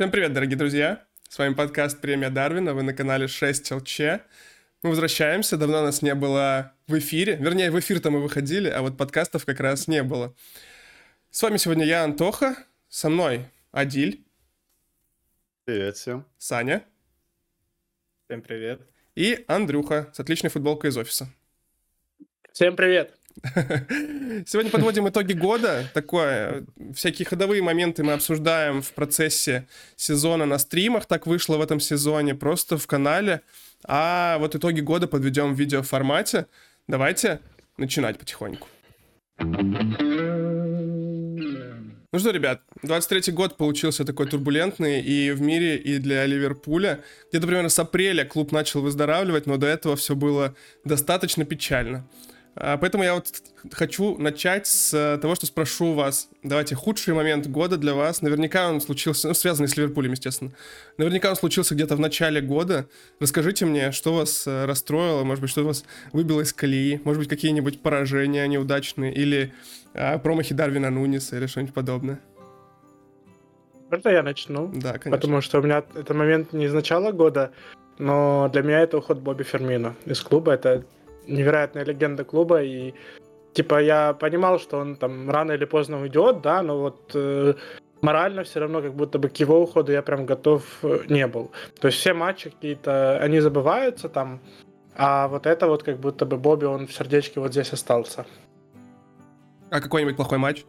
Всем привет, дорогие друзья! С вами подкаст «Премия Дарвина», вы на канале 6 ЛЧ. Мы возвращаемся, давно нас не было в эфире. Вернее, в эфир-то мы выходили, а вот подкастов как раз не было. С вами сегодня я, Антоха, со мной Адиль. Привет всем. Саня. Всем привет. И Андрюха с отличной футболкой из офиса. Всем привет. Сегодня подводим итоги года. Такое, всякие ходовые моменты мы обсуждаем в процессе сезона на стримах. Так вышло в этом сезоне, просто в канале. А вот итоги года подведем в видеоформате. Давайте начинать потихоньку. Ну что, ребят, 23-й год получился такой турбулентный и в мире, и для Ливерпуля. Где-то примерно с апреля клуб начал выздоравливать, но до этого все было достаточно печально. А, поэтому я вот хочу начать с того, что спрошу вас. Давайте, худший момент года для вас. Наверняка он случился, ну, связанный с Ливерпулем, естественно. Наверняка он случился где-то в начале года. Расскажите мне, что вас э, расстроило, может быть, что вас выбило из колеи, может быть, какие-нибудь поражения неудачные, или а, промахи Дарвина Нуниса, или что-нибудь подобное. Можно я начну? Да, конечно. Потому что у меня это момент не из начала года, но для меня это уход Бобби Фермина из клуба. Это невероятная легенда клуба, и типа я понимал, что он там рано или поздно уйдет, да, но вот э, морально все равно как будто бы к его уходу я прям готов э, не был. То есть все матчи какие-то, они забываются там, а вот это вот как будто бы Бобби, он в сердечке вот здесь остался. А какой-нибудь плохой матч?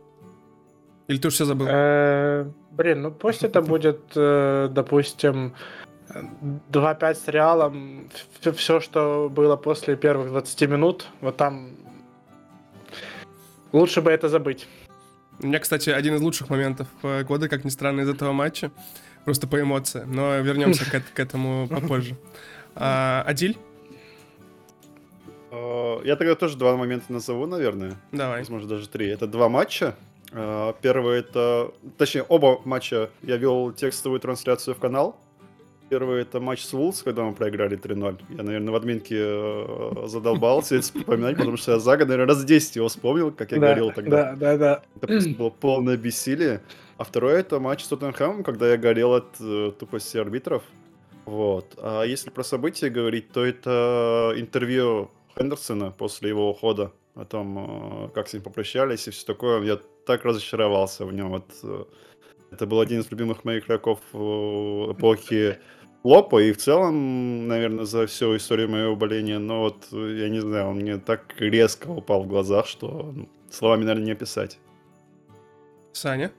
Или ты уже все забыл? Э, блин, ну пусть это будет, э, допустим, 2-5 с Реалом, все, что было после первых 20 минут, вот там лучше бы это забыть. У меня, кстати, один из лучших моментов э, года, как ни странно, из этого матча. Просто по эмоциям. Но вернемся к, к этому попозже. А, Адиль? Э, я тогда тоже два момента назову, наверное. Давай. Возможно, даже три. Это два матча. Э, первый это... Точнее, оба матча я вел текстовую трансляцию в канал. Первый это матч с Вулс, когда мы проиграли 3-0. Я, наверное, в админке э, задолбался это вспоминать, потому что я за год, наверное, раз 10 его вспомнил, как я да, горел тогда. Да, да, да. Это было полное бессилие. А второй это матч с Тоттенхэмом, когда я горел от э, тупости арбитров. Вот. А если про события говорить, то это интервью Хендерсона после его ухода о том, э, как с ним попрощались и все такое. Я так разочаровался в нем. Вот, э, это был один из любимых моих игроков эпохи Лопа, и в целом, наверное, за всю историю моего боления, но вот, я не знаю, он мне так резко упал в глазах, что ну, словами, наверное, не описать. Саня?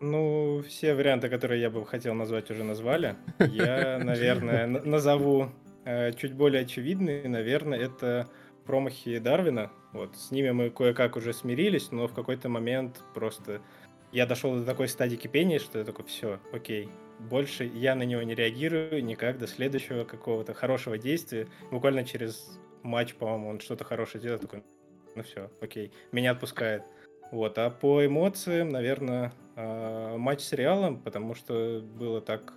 Ну, все варианты, которые я бы хотел назвать, уже назвали. Я, наверное, назову э, чуть более очевидные. Наверное, это промахи Дарвина. Вот, с ними мы кое-как уже смирились, но в какой-то момент просто я дошел до такой стадии кипения, что я такой, все, окей, больше я на него не реагирую никак до следующего какого-то хорошего действия. Буквально через матч, по-моему, он что-то хорошее делает, такой, ну все, окей, меня отпускает. Вот, а по эмоциям, наверное, а, матч с Реалом, потому что было так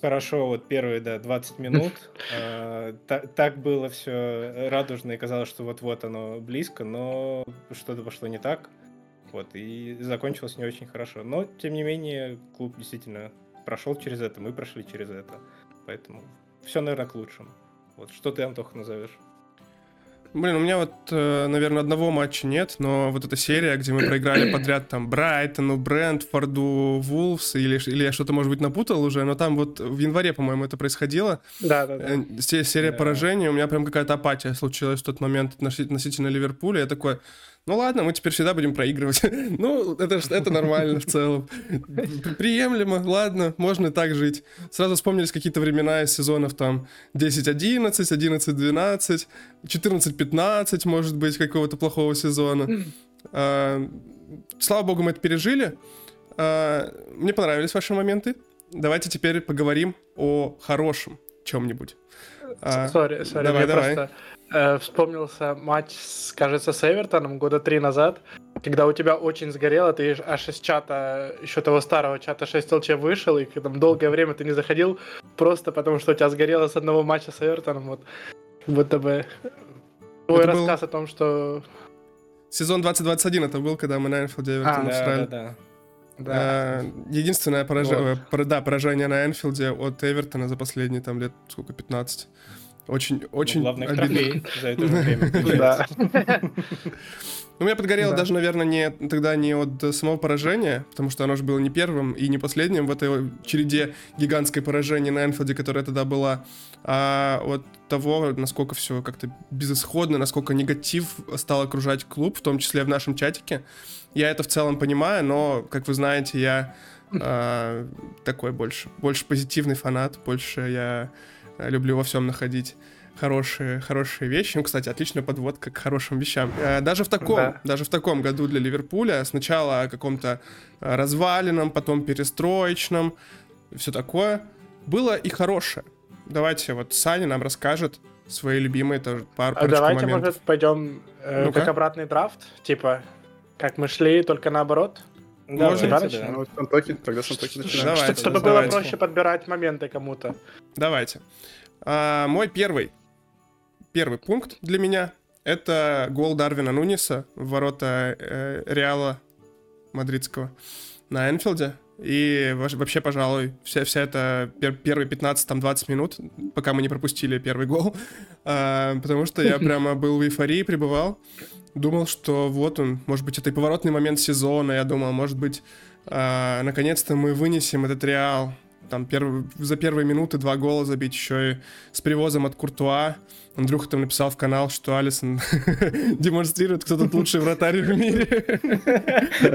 хорошо вот первые, да, 20 минут. А, так было все радужно и казалось, что вот-вот оно близко, но что-то пошло не так. Вот, и закончилось не очень хорошо. Но, тем не менее, клуб действительно прошел через это, мы прошли через это. Поэтому все, наверное, к лучшему. Вот, что ты, Антоха, назовешь? Блин, у меня вот, э, наверное, одного матча нет, но вот эта серия, где мы проиграли подряд там Брайтону, Брентфорду, Вулфс, или, или я что-то, может быть, напутал уже, но там вот в январе, по-моему, это происходило. Да, да, да. Э, серия да. поражений, у меня прям какая-то апатия случилась в тот момент относительно Ливерпуля. Я такой, ну ладно, мы теперь всегда будем проигрывать. ну, это, это нормально в целом. Приемлемо, ладно, можно так жить. Сразу вспомнились какие-то времена из сезонов там 10-11, 11-12, 14-15, может быть, какого-то плохого сезона. А, слава богу, мы это пережили. А, мне понравились ваши моменты. Давайте теперь поговорим о хорошем чем-нибудь. Сори, сори, давай, давай. просто э, вспомнился матч, кажется, с Эвертоном года три назад, когда у тебя очень сгорело, ты аж из чата, еще того старого чата 6 ЛЧ вышел, и там долгое время ты не заходил, просто потому что у тебя сгорело с одного матча с Эвертоном, вот, будто бы твой это рассказ был... о том, что... Сезон 2021 это был, когда мы на Энфилде Эвертон а, да, да, да. Да. Э, Единственное поражение, Вот. пора- да, поражение на Энфилде от Эвертона за последние там лет сколько, 15. Очень, очень Главный обидно. трофей за это время. Да. Ну, у меня подгорело Да. даже, наверное, не тогда не от самого поражения, потому что оно же было не первым и не последним в этой череде гигантской поражений на Энфилде, которая тогда была, а от того, насколько все как-то безысходно, насколько негатив стал окружать клуб, в том числе в нашем чатике. Я это в целом понимаю, но, как вы знаете, я а, такой больше, больше позитивный фанат, больше я люблю во всем находить хорошие, хорошие вещи. Ну, кстати, отличная подводка к хорошим вещам. Э, Даже в таком, Да. даже в таком году для Ливерпуля сначала о каком-то э, разваленном, потом перестроечном, все такое. Было и хорошее. Давайте вот Саня нам расскажет свои любимые тоже пару А давайте, моментов. может, пойдем э, Ну-ка. как обратный драфт? Типа, как мы шли, только наоборот? Можно, Давайте, да, да. Ну, с Антоки, тогда с Антоки начинаем. Давайте, Чтоб- чтобы давайте. было проще подбирать моменты кому-то. Давайте. А, мой первый, первый пункт для меня это гол Дарвина Нуниса в ворота э, Реала мадридского на Энфилде. И вообще, пожалуй, вся, вся эта пер- первые 15-20 минут, пока мы не пропустили первый гол, а, потому что я прямо был в эйфории, пребывал. Думал, что вот он, может быть, это и поворотный момент сезона. Я думал, может быть, а, наконец-то мы вынесем этот Реал. Там перв- за первые минуты два гола забить, еще и с привозом от Куртуа. Андрюха там написал в канал, что Алисон демонстрирует, кто тут лучший вратарь в мире.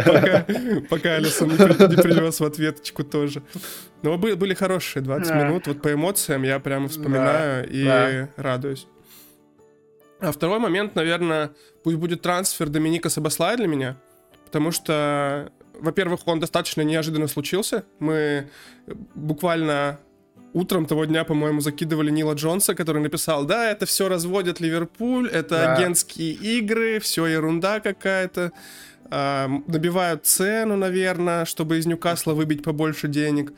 Пока- Пока Алисон не при- не привез в ответочку тоже. Но бы- были хорошие 20 Да. минут. Вот по эмоциям я прямо вспоминаю и да. радуюсь. А второй момент, наверное, пусть будет трансфер Доминика Сабаслая для меня. Потому что, во-первых, он достаточно неожиданно случился. Мы буквально утром того дня, по-моему, закидывали Нила Джонса, который написал, да, это все разводит Ливерпуль, это Да. агентские игры, все ерунда какая-то. А, набивают цену, наверное, чтобы из Ньюкасла выбить побольше денег.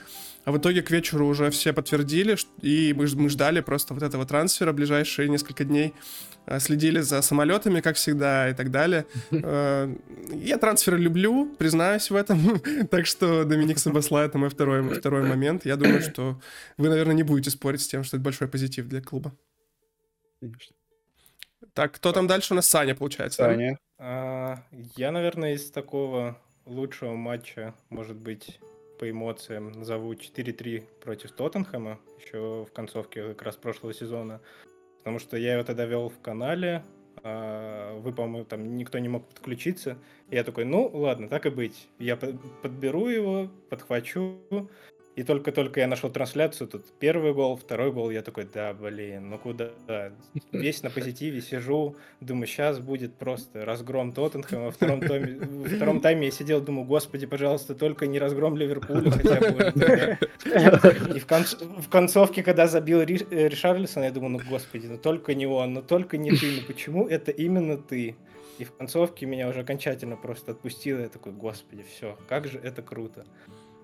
А в итоге к вечеру уже все подтвердили, и мы, ждали просто вот этого трансфера ближайшие несколько дней. А, Следили за самолетами, как всегда, и так далее. Э, Я трансферы люблю, признаюсь в этом. Так что Доминик Сабасла — это мой второй, второй момент. Я думаю, что вы, наверное, не будете спорить с тем, что это большой позитив для клуба. Конечно. Так, кто там дальше у нас? Саня, получается. да? Саня. А, Я, наверное, из такого лучшего матча, может быть, по эмоциям, назову 4-3 против Тоттенхэма, еще в концовке как раз прошлого сезона. Потому что я его тогда вел в канале, а, вы, по-моему, там никто не мог подключиться. Я такой, ну, ладно, так и быть. Я по- подберу его, подхвачу. И только-только я нашел трансляцию, тут первый гол, второй гол, я такой, да, блин, ну куда? Весь на позитиве сижу, думаю, сейчас будет просто разгром Тоттенхэма. Во втором, томе- во втором тайме я сидел, думаю, господи, пожалуйста, только не разгром Ливерпуля хотя бы. уже тогда». И в, конц- в концовке, когда забил Ри- э, Ришарлисон, я думаю, ну господи, ну только не он, ну только не ты, ну почему это именно ты? И в концовке меня уже окончательно просто отпустило, я такой, господи, все, как же это круто.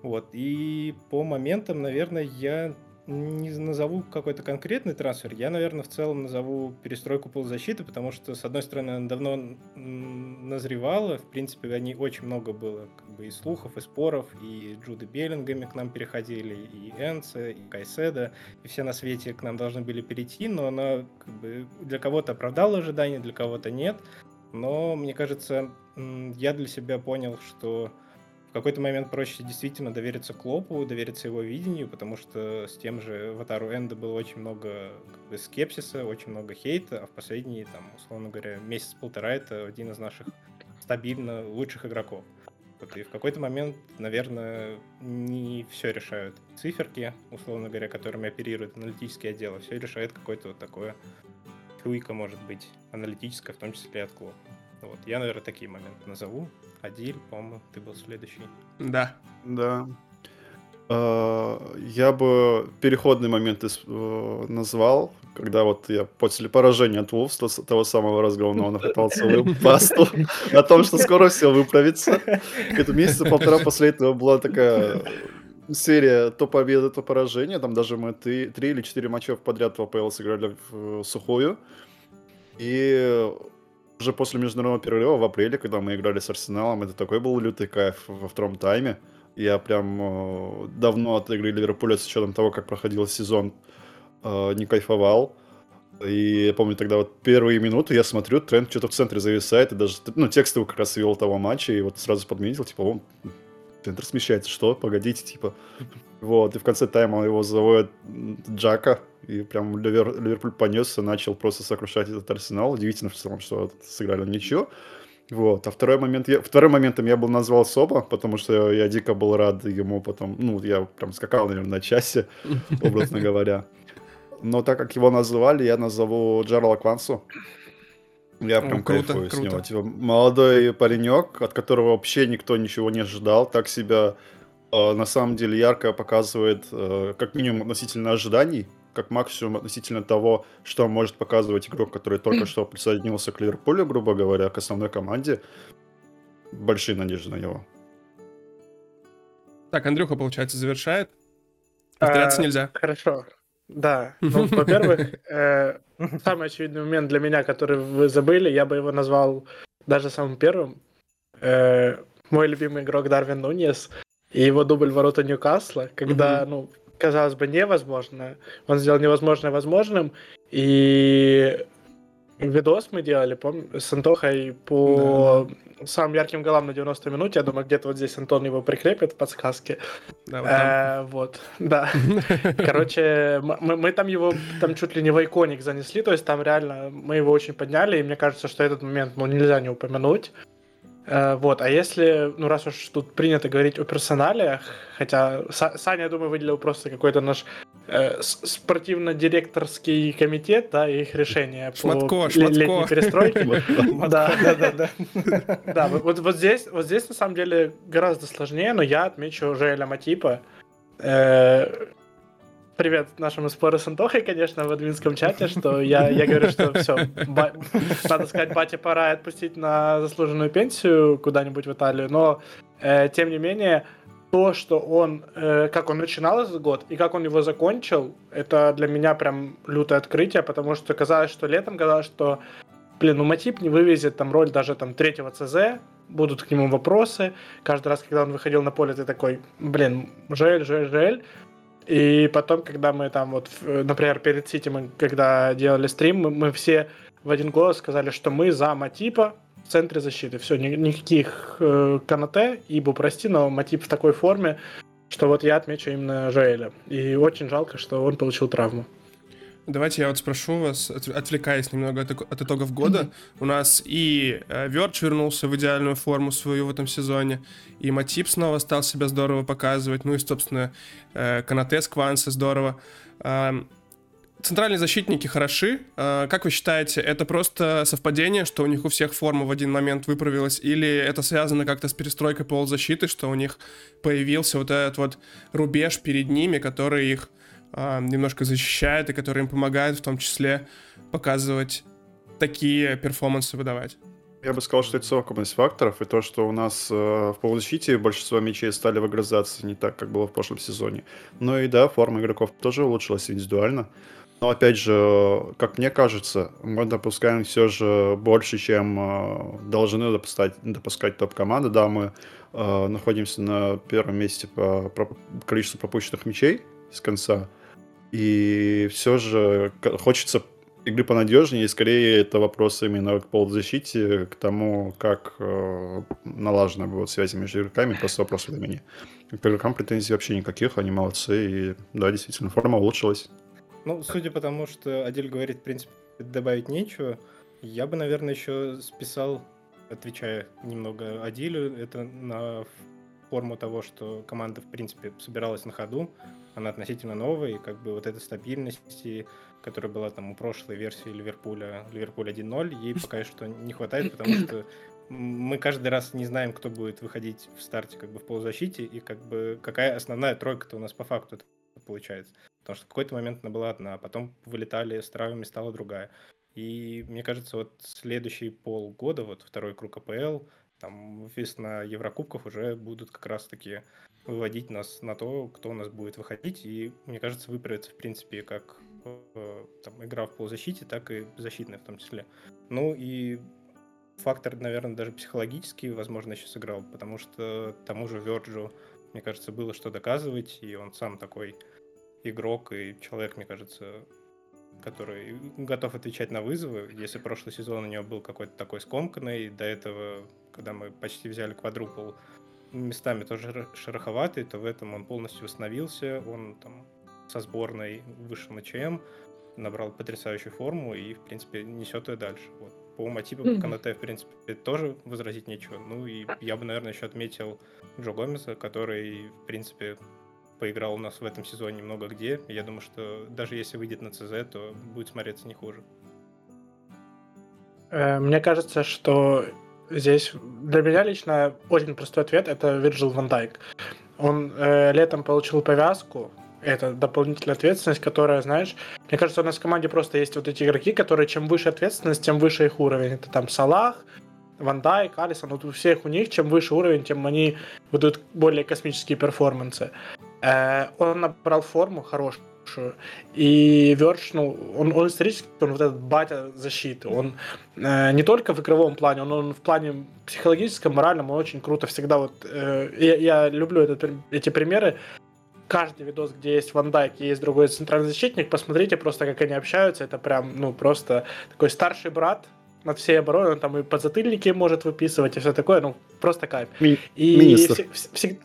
Вот, и по моментам, наверное, я не назову какой-то конкретный трансфер, я, наверное, в целом назову перестройку полузащиты, потому что, с одной стороны, она давно назревала, в принципе, о ней очень много было как бы и слухов, и споров, и Джуды Беллингами к нам переходили, и Энце, и Кайседа, и все на свете к нам должны были перейти, но она как бы для кого-то оправдала ожидания, для кого-то нет, но, мне кажется, я для себя понял, что в какой-то момент проще действительно довериться Клопу, довериться его видению, потому что с тем же Ватару Энда было очень много как бы, скепсиса, очень много хейта, а в последние, там, условно говоря, месяц-полтора это один из наших стабильно лучших игроков. Вот, и в какой-то момент, наверное, не все решают циферки, условно говоря, которыми оперирует аналитический отдел, а все решает какое-то вот такое чуйка, может быть, аналитическая, в том числе и от клуба. Вот, я, наверное, такие моменты назову. Адиль, по-моему, ты был следующий. Да. Да. А, Я бы переходный момент э, назвал, когда вот я после поражения от то- того самого разгромного, напитал целую пасту о том, что скоро все выправится. Это месяца полтора после этого была такая серия то победы, то поражения. Там даже мы три, три или четыре матча подряд в АПЛ сыграли в э, сухую. И уже после международного перерыва в апреле, когда мы играли с Арсеналом, это такой был лютый кайф во втором тайме. Я прям э, давно от игры Ливерпуля с учетом того, как проходил сезон, э, не кайфовал. И я помню тогда вот первые минуты я смотрю, тренд что-то в центре зависает, и даже, ну, текст его как раз вел того матча, и вот сразу подметил, типа, он центр смещается, что? Погодите, типа. Вот, и в конце тайма его заводят Джака, и прям Ливер, Ливерпуль понесся, начал просто сокрушать этот арсенал. Удивительно в целом, что сыграли ничего. Вот. А второй момент, я, вторым моментом я был назвал Соба, потому что я дико был рад ему потом, ну, я прям скакал, наверное, на часе, образно говоря. Но так как его называли, я назову Джерала Квансу. Я прям О, круто, кайфую круто. с него. Типа, молодой паренек, от которого вообще никто ничего не ожидал, так себя э, на самом деле ярко показывает, э, как минимум относительно ожиданий, как максимум относительно того, что может показывать игрок, который только что присоединился к Ливерпулю, грубо говоря, к основной команде. Большие надежды на него. Так, Андрюха, получается, завершает. Повторяться а, нельзя. Хорошо. Да, ну, во-первых, э, самый очевидный момент для меня, который вы забыли, я бы его назвал даже самым первым. Э, мой любимый игрок Дарвин Нуньес и его дубль ворота Ньюкасла, когда, ну, казалось бы, невозможно. Он сделал невозможное возможным, и видос мы делали, помню, с Антохой по да. Самым ярким голам на 90 минуте. Я думаю, где-то вот здесь Антон его прикрепит в подсказке. Да, вот, э, вот да. Короче, мы, мы там его там чуть ли не в иконик занесли, то есть там реально мы его очень подняли, и мне кажется, что этот момент ну, нельзя не упомянуть. Э, вот, а если, ну раз уж тут принято говорить о персоналиях, хотя Саня, я думаю, выделил просто какой-то наш э, спортивно-директорский комитет, да, и их решение шматко, по шматко. летней перестройке. Да, да, да, да. Да, вот, вот здесь, вот здесь на самом деле гораздо сложнее, но я отмечу Жоэля Матипа. Привет нашему спору с Антохой, конечно, в админском чате, что я, я говорю, что все, ба- надо сказать, батя пора отпустить на заслуженную пенсию куда-нибудь в Италию, но э, тем не менее, то, что он, э, как он начинал этот год и как он его закончил, это для меня прям лютое открытие, потому что казалось, что летом казалось, что, блин, ну Матип не вывезет там роль даже там третьего ЦЗ, будут к нему вопросы. Каждый раз, когда он выходил на поле, ты такой, блин, жаль, жаль, жаль. И потом, когда мы там вот, например, перед Сити, мы когда делали стрим, мы, мы все в один голос сказали, что мы за Матипа в центре защиты. Все, ни, никаких э, Канате, ибо прости, но Матип в такой форме, что вот я отмечу именно Жоэля. И очень жалко, что он получил травму. Давайте я вот спрошу вас, отвлекаясь немного от, от итогов года. Mm-hmm. У нас и э, Верч вернулся в идеальную форму свою в этом сезоне, и Матип снова стал себя здорово показывать, ну и, собственно, э, Канате с Кванса здорово. Центральные защитники хороши. Э, как вы считаете, это просто совпадение, что у них у всех форма в один момент выправилась, или это связано как-то с перестройкой полузащиты, что у них появился вот этот вот рубеж перед ними, который их а, немножко защищает и который им помогает в том числе показывать такие перформансы выдавать. Я бы сказал, что это совокупность факторов, и то, что у нас э, в полузащите большинство мячей стали выгрызаться не так, как было в прошлом сезоне. Ну и да, форма игроков тоже улучшилась индивидуально. Но опять же, как мне кажется, мы допускаем все же больше, чем э, должны допускать, допускать топ-команды. Да, мы э, находимся на первом месте по, по количеству пропущенных мячей с конца. И все же хочется игры понадежнее, и скорее это вопрос именно к полузащите, к тому, как э, налажены будут связи между игроками, просто вопрос времени. К игрокам претензий вообще никаких, они молодцы, и да, действительно, форма улучшилась. Ну, судя по тому, что Адель говорит, в принципе, добавить нечего, я бы, наверное, еще списал, отвечая немного Адилю, это на форму того, что команда, в принципе, собиралась на ходу, она относительно новая, и как бы вот этой стабильности, которая была там у прошлой версии Ливерпуля, Ливерпуль 1-0, ей пока что не хватает, потому что мы каждый раз не знаем, кто будет выходить в старте как бы в полузащите, и как бы какая основная тройка-то у нас по факту получается. Потому что в какой-то момент она была одна, а потом вылетали с травмами, стала другая. И мне кажется, вот следующий полгода, вот второй круг АПЛ, там весна Еврокубков уже будут как раз-таки выводить нас на то, кто у нас будет выходить. И, мне кажется, выправится, в принципе, как э, там, игра в полузащите, так и защитная в том числе. Ну и фактор, наверное, даже психологический, возможно, еще сыграл, потому что тому же Верджу мне кажется, было что доказывать, и он сам такой игрок и человек, мне кажется, который готов отвечать на вызовы. Если прошлый сезон у него был какой-то такой скомканный, до этого, когда мы почти взяли квадрупл, местами тоже шероховатый, то в этом он полностью восстановился, он там со сборной вышел на ЧМ, набрал потрясающую форму и, в принципе, несет ее дальше. Вот. По мотиву mm-hmm. Канате, в принципе, тоже возразить нечего. Ну и я бы, наверное, еще отметил Джо Гомеса, который, в принципе, поиграл у нас в этом сезоне много где. Я думаю, что даже если выйдет на ЦЗ, то будет смотреться не хуже. Э, мне кажется, что здесь для меня лично очень простой ответ это Вирджил Ван Дайк. Он э, летом получил повязку, это дополнительная ответственность, которая, знаешь, мне кажется, у нас в команде просто есть вот эти игроки, которые чем выше ответственность, тем выше их уровень. Это там Салах, Ван Дайк, Алисон, вот у всех у них, чем выше уровень, тем они выдают более космические перформансы. Э, он набрал форму хорошую, и Вердж, ну, он, он исторически, он вот этот батя защиты, он э, не только в игровом плане, он, он в плане психологическом, моральном, он очень круто всегда вот, э, я, я люблю этот, эти примеры, каждый видос, где есть Ван Дайк и есть другой центральный защитник, посмотрите просто, как они общаются. Это прям, ну, просто такой старший брат над всей обороной. Он там и подзатыльники может выписывать и все такое. Ну, просто кайф. Ми- и министр. Вс-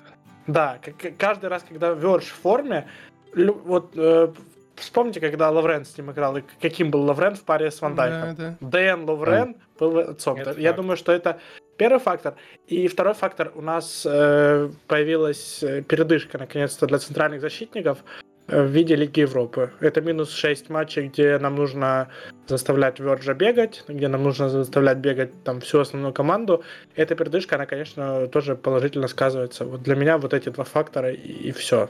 да, каждый раз, когда Вердж в форме, вот э, вспомните, когда Лаврен с ним играл, и каким был Лаврен в паре с Ван Дайком. Да, да. Дэн Лаврен да. был отцом. Это Я факт. думаю, что это Первый фактор. И второй фактор. У нас э, появилась э, передышка, наконец-то, для центральных защитников э, в виде Лиги Европы. Это минус 6 матчей, где нам нужно заставлять Верджа бегать, где нам нужно заставлять бегать там всю основную команду. Эта передышка, она, конечно, тоже положительно сказывается. Вот для меня вот эти два фактора и, и все.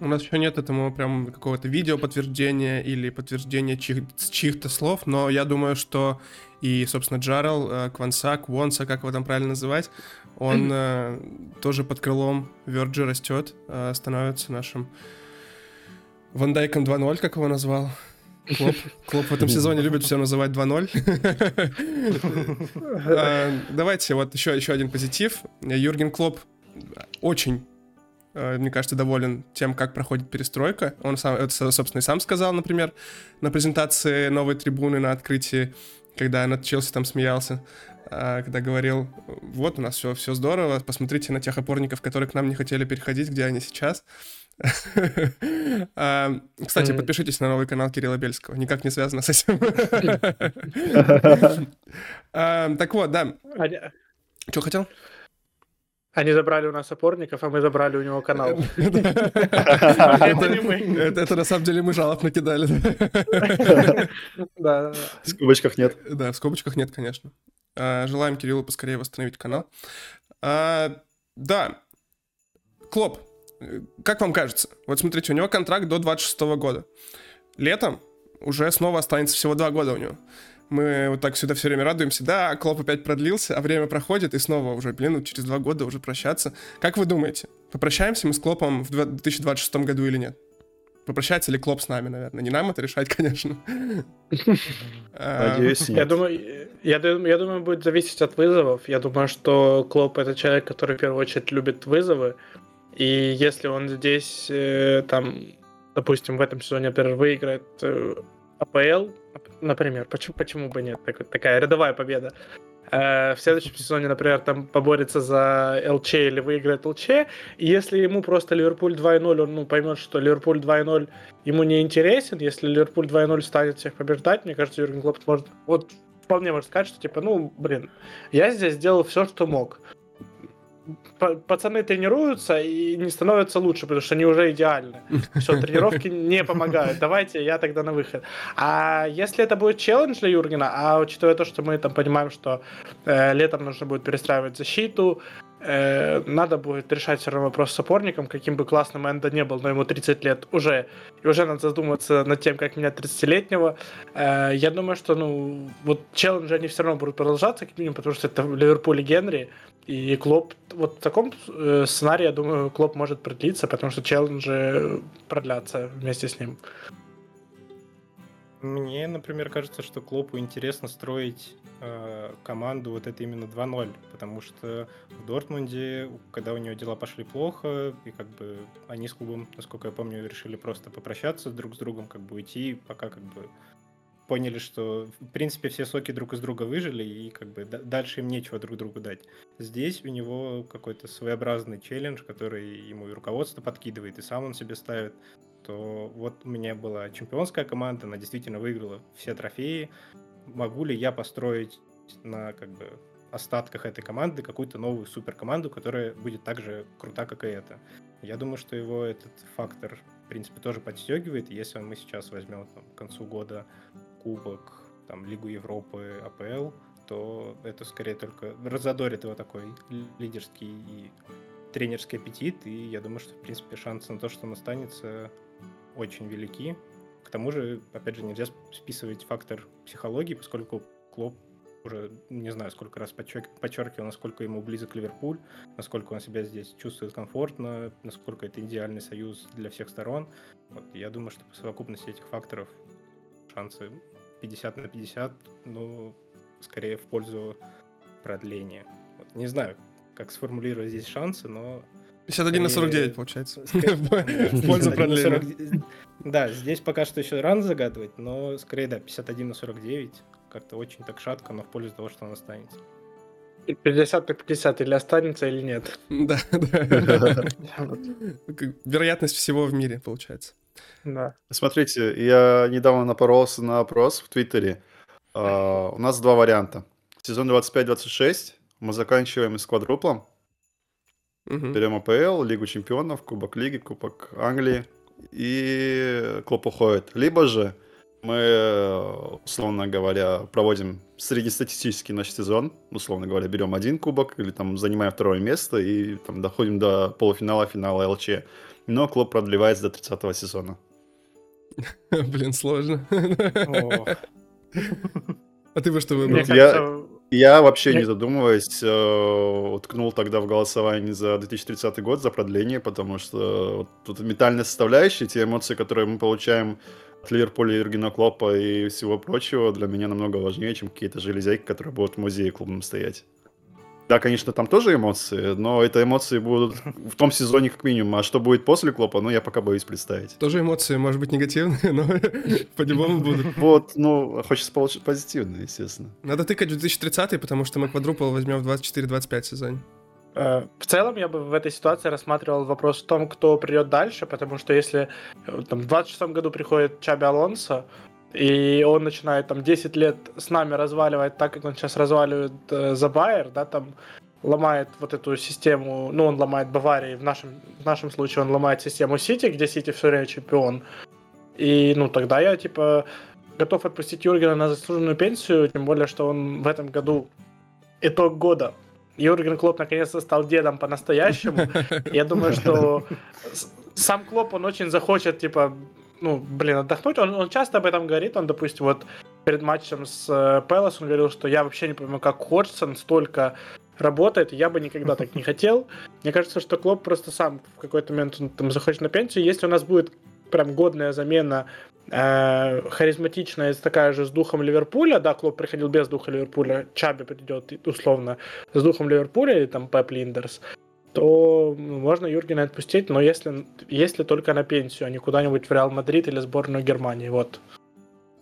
У нас еще нет этому прям какого-то видео подтверждения или подтверждения чьих- чьих-то слов, но я думаю, что и, собственно, Джарел, э, Кванса, Квонса, как его там правильно называть, он э, тоже под крылом Верджи растет, э, становится нашим Вандайком 2.0, как его назвал. Клоп, Клоп в этом сезоне любит все называть 2.0. Э, давайте вот еще, еще один позитив. Юрген Клоп очень мне кажется, доволен тем, как проходит перестройка. Он сам, это, собственно, и сам сказал, например, на презентации новой трибуны на открытии, когда над Челси там смеялся, э, когда говорил, вот у нас все, все здорово, посмотрите на тех опорников, которые к нам не хотели переходить, где они сейчас. Э, кстати, подпишитесь на новый канал Кирилла Бельского, никак не связано с этим. Так вот, да. Что хотел? Они забрали у нас опорников, а мы забрали у него канал. Это на самом деле мы жалоб накидали. Да. В скобочках нет. Да, в скобочках нет, конечно. А, желаем Кириллу поскорее восстановить канал. А, да. Клоп, как вам кажется? Вот смотрите, у него контракт до 26 года. Летом уже снова останется всего два года у него мы вот так сюда все время радуемся. Да, Клоп опять продлился, а время проходит, и снова уже, блин, через два года уже прощаться. Как вы думаете, попрощаемся мы с Клопом в 2026 году или нет? Попрощается ли Клоп с нами, наверное? Не нам это решать, конечно. А, Надеюсь, нет. Я думаю, я, я думаю, будет зависеть от вызовов. Я думаю, что Клоп это человек, который в первую очередь любит вызовы. И если он здесь, э, там, допустим, в этом сезоне, например, выиграет э, АПЛ, например, почему, почему бы нет, так, такая рядовая победа. Э, в следующем сезоне, например, там поборется за ЛЧ или выиграет ЛЧ, и если ему просто Ливерпуль 2.0, он ну, поймет, что Ливерпуль 2.0 ему не интересен, если Ливерпуль 2.0 станет всех побеждать, мне кажется, Юрген Клопп может вот вполне может сказать, что типа, ну, блин, я здесь сделал все, что мог пацаны тренируются и не становятся лучше, потому что они уже идеальны. Все, тренировки не помогают. Давайте я тогда на выход. А если это будет челлендж для Юргена, а учитывая то, что мы там понимаем, что э, летом нужно будет перестраивать защиту, э, надо будет решать все равно вопрос с опорником, каким бы классным Энда не был, но ему 30 лет уже, и уже надо задуматься над тем, как менять 30-летнего. Э, я думаю, что, ну, вот челленджи, они все равно будут продолжаться, как минимум, потому что это Ливерпуль и Генри, и Клоп, вот в таком э, сценарии, я думаю, Клоп может продлиться, потому что челленджи продлятся вместе с ним. Мне, например, кажется, что Клопу интересно строить э, команду вот это именно 2-0, потому что в Дортмунде, когда у него дела пошли плохо, и как бы они с клубом, насколько я помню, решили просто попрощаться друг с другом, как бы уйти, пока как бы поняли, что в принципе все соки друг из друга выжили, и как бы дальше им нечего друг другу дать. Здесь у него какой-то своеобразный челлендж, который ему и руководство подкидывает, и сам он себе ставит то вот у меня была чемпионская команда, она действительно выиграла все трофеи. Могу ли я построить на как бы остатках этой команды какую-то новую суперкоманду, которая будет так же крута, как и эта? Я думаю, что его этот фактор, в принципе, тоже подстегивает. Если мы сейчас возьмем там, к концу года Кубок, там, Лигу Европы, АПЛ, то это скорее только разодорит его такой лидерский и тренерский аппетит, и я думаю, что, в принципе, шансы на то, что он останется, очень велики. К тому же, опять же, нельзя списывать фактор психологии, поскольку Клоп уже не знаю, сколько раз подчеркивал, насколько ему близок Ливерпуль, насколько он себя здесь чувствует комфортно, насколько это идеальный союз для всех сторон. Вот, я думаю, что по совокупности этих факторов шансы 50 на 50, ну, скорее в пользу продления. Вот, не знаю, как сформулировать здесь шансы, но 51 на 49, получается. В пользу продления. Да, здесь пока что еще рано загадывать, но скорее, да, 51 на 49. Как-то очень так шатко, но в пользу того, что он останется. 50 на 50 или останется, или нет. Да, да. Вероятность всего в мире, получается. Да. Смотрите, я недавно напоролся на опрос в Твиттере. Uh, у нас два варианта. Сезон 25-26 мы заканчиваем с квадруплом, Угу. Берем АПЛ, Лигу Чемпионов, Кубок Лиги, Кубок Англии и клуб уходит. Либо же мы, условно говоря, проводим среднестатистический наш сезон, условно говоря, берем один кубок или там занимаем второе место и там доходим до полуфинала, финала ЛЧ. Но клуб продлевается до 30 сезона. Блин, сложно. А ты бы что выбрал? Я, вообще не задумываясь э, уткнул тогда в голосование за 2030 год, за продление, потому что вот тут метальная составляющая, те эмоции, которые мы получаем от Ливерпуля, Юргена Клопа и всего прочего, для меня намного важнее, чем какие-то железяки, которые будут в музее клубном стоять. Да, конечно, там тоже эмоции, но это эмоции будут в том сезоне как минимум. А что будет после Клопа, ну, я пока боюсь представить. Тоже эмоции, может быть, негативные, но по-любому будут. Вот, ну, хочется получить позитивные, естественно. Надо тыкать в 2030 потому что мы квадрупл возьмем в 24-25 сезоне. Э, в целом, я бы в этой ситуации рассматривал вопрос в том, кто придет дальше, потому что если э, там, в 26 году приходит Чаби Алонсо, и он начинает там 10 лет с нами разваливать так, как он сейчас разваливает э, за Байер, да, там ломает вот эту систему, ну, он ломает Баварии, в нашем, в нашем случае он ломает систему Сити, где Сити все время чемпион. И, ну, тогда я, типа, готов отпустить Юргена на заслуженную пенсию, тем более, что он в этом году итог года. Юрген Клоп наконец-то стал дедом по-настоящему. Я думаю, что сам Клоп, он очень захочет, типа, ну, блин, отдохнуть. Он, он часто об этом говорит. Он, допустим, вот перед матчем с э, Пелос он говорил, что я вообще не понимаю, как Ходжсон столько работает, я бы никогда так не хотел. Мне кажется, что Клоп просто сам в какой-то момент он, там захочет на пенсию. Если у нас будет прям годная замена э, харизматичная, такая же с духом Ливерпуля, да, Клоп приходил без духа Ливерпуля, Чаби придет условно с духом Ливерпуля или там Пеп Линдерс, то можно Юргена отпустить, но если, если только на пенсию, а не куда-нибудь в Реал Мадрид или сборную Германии, вот.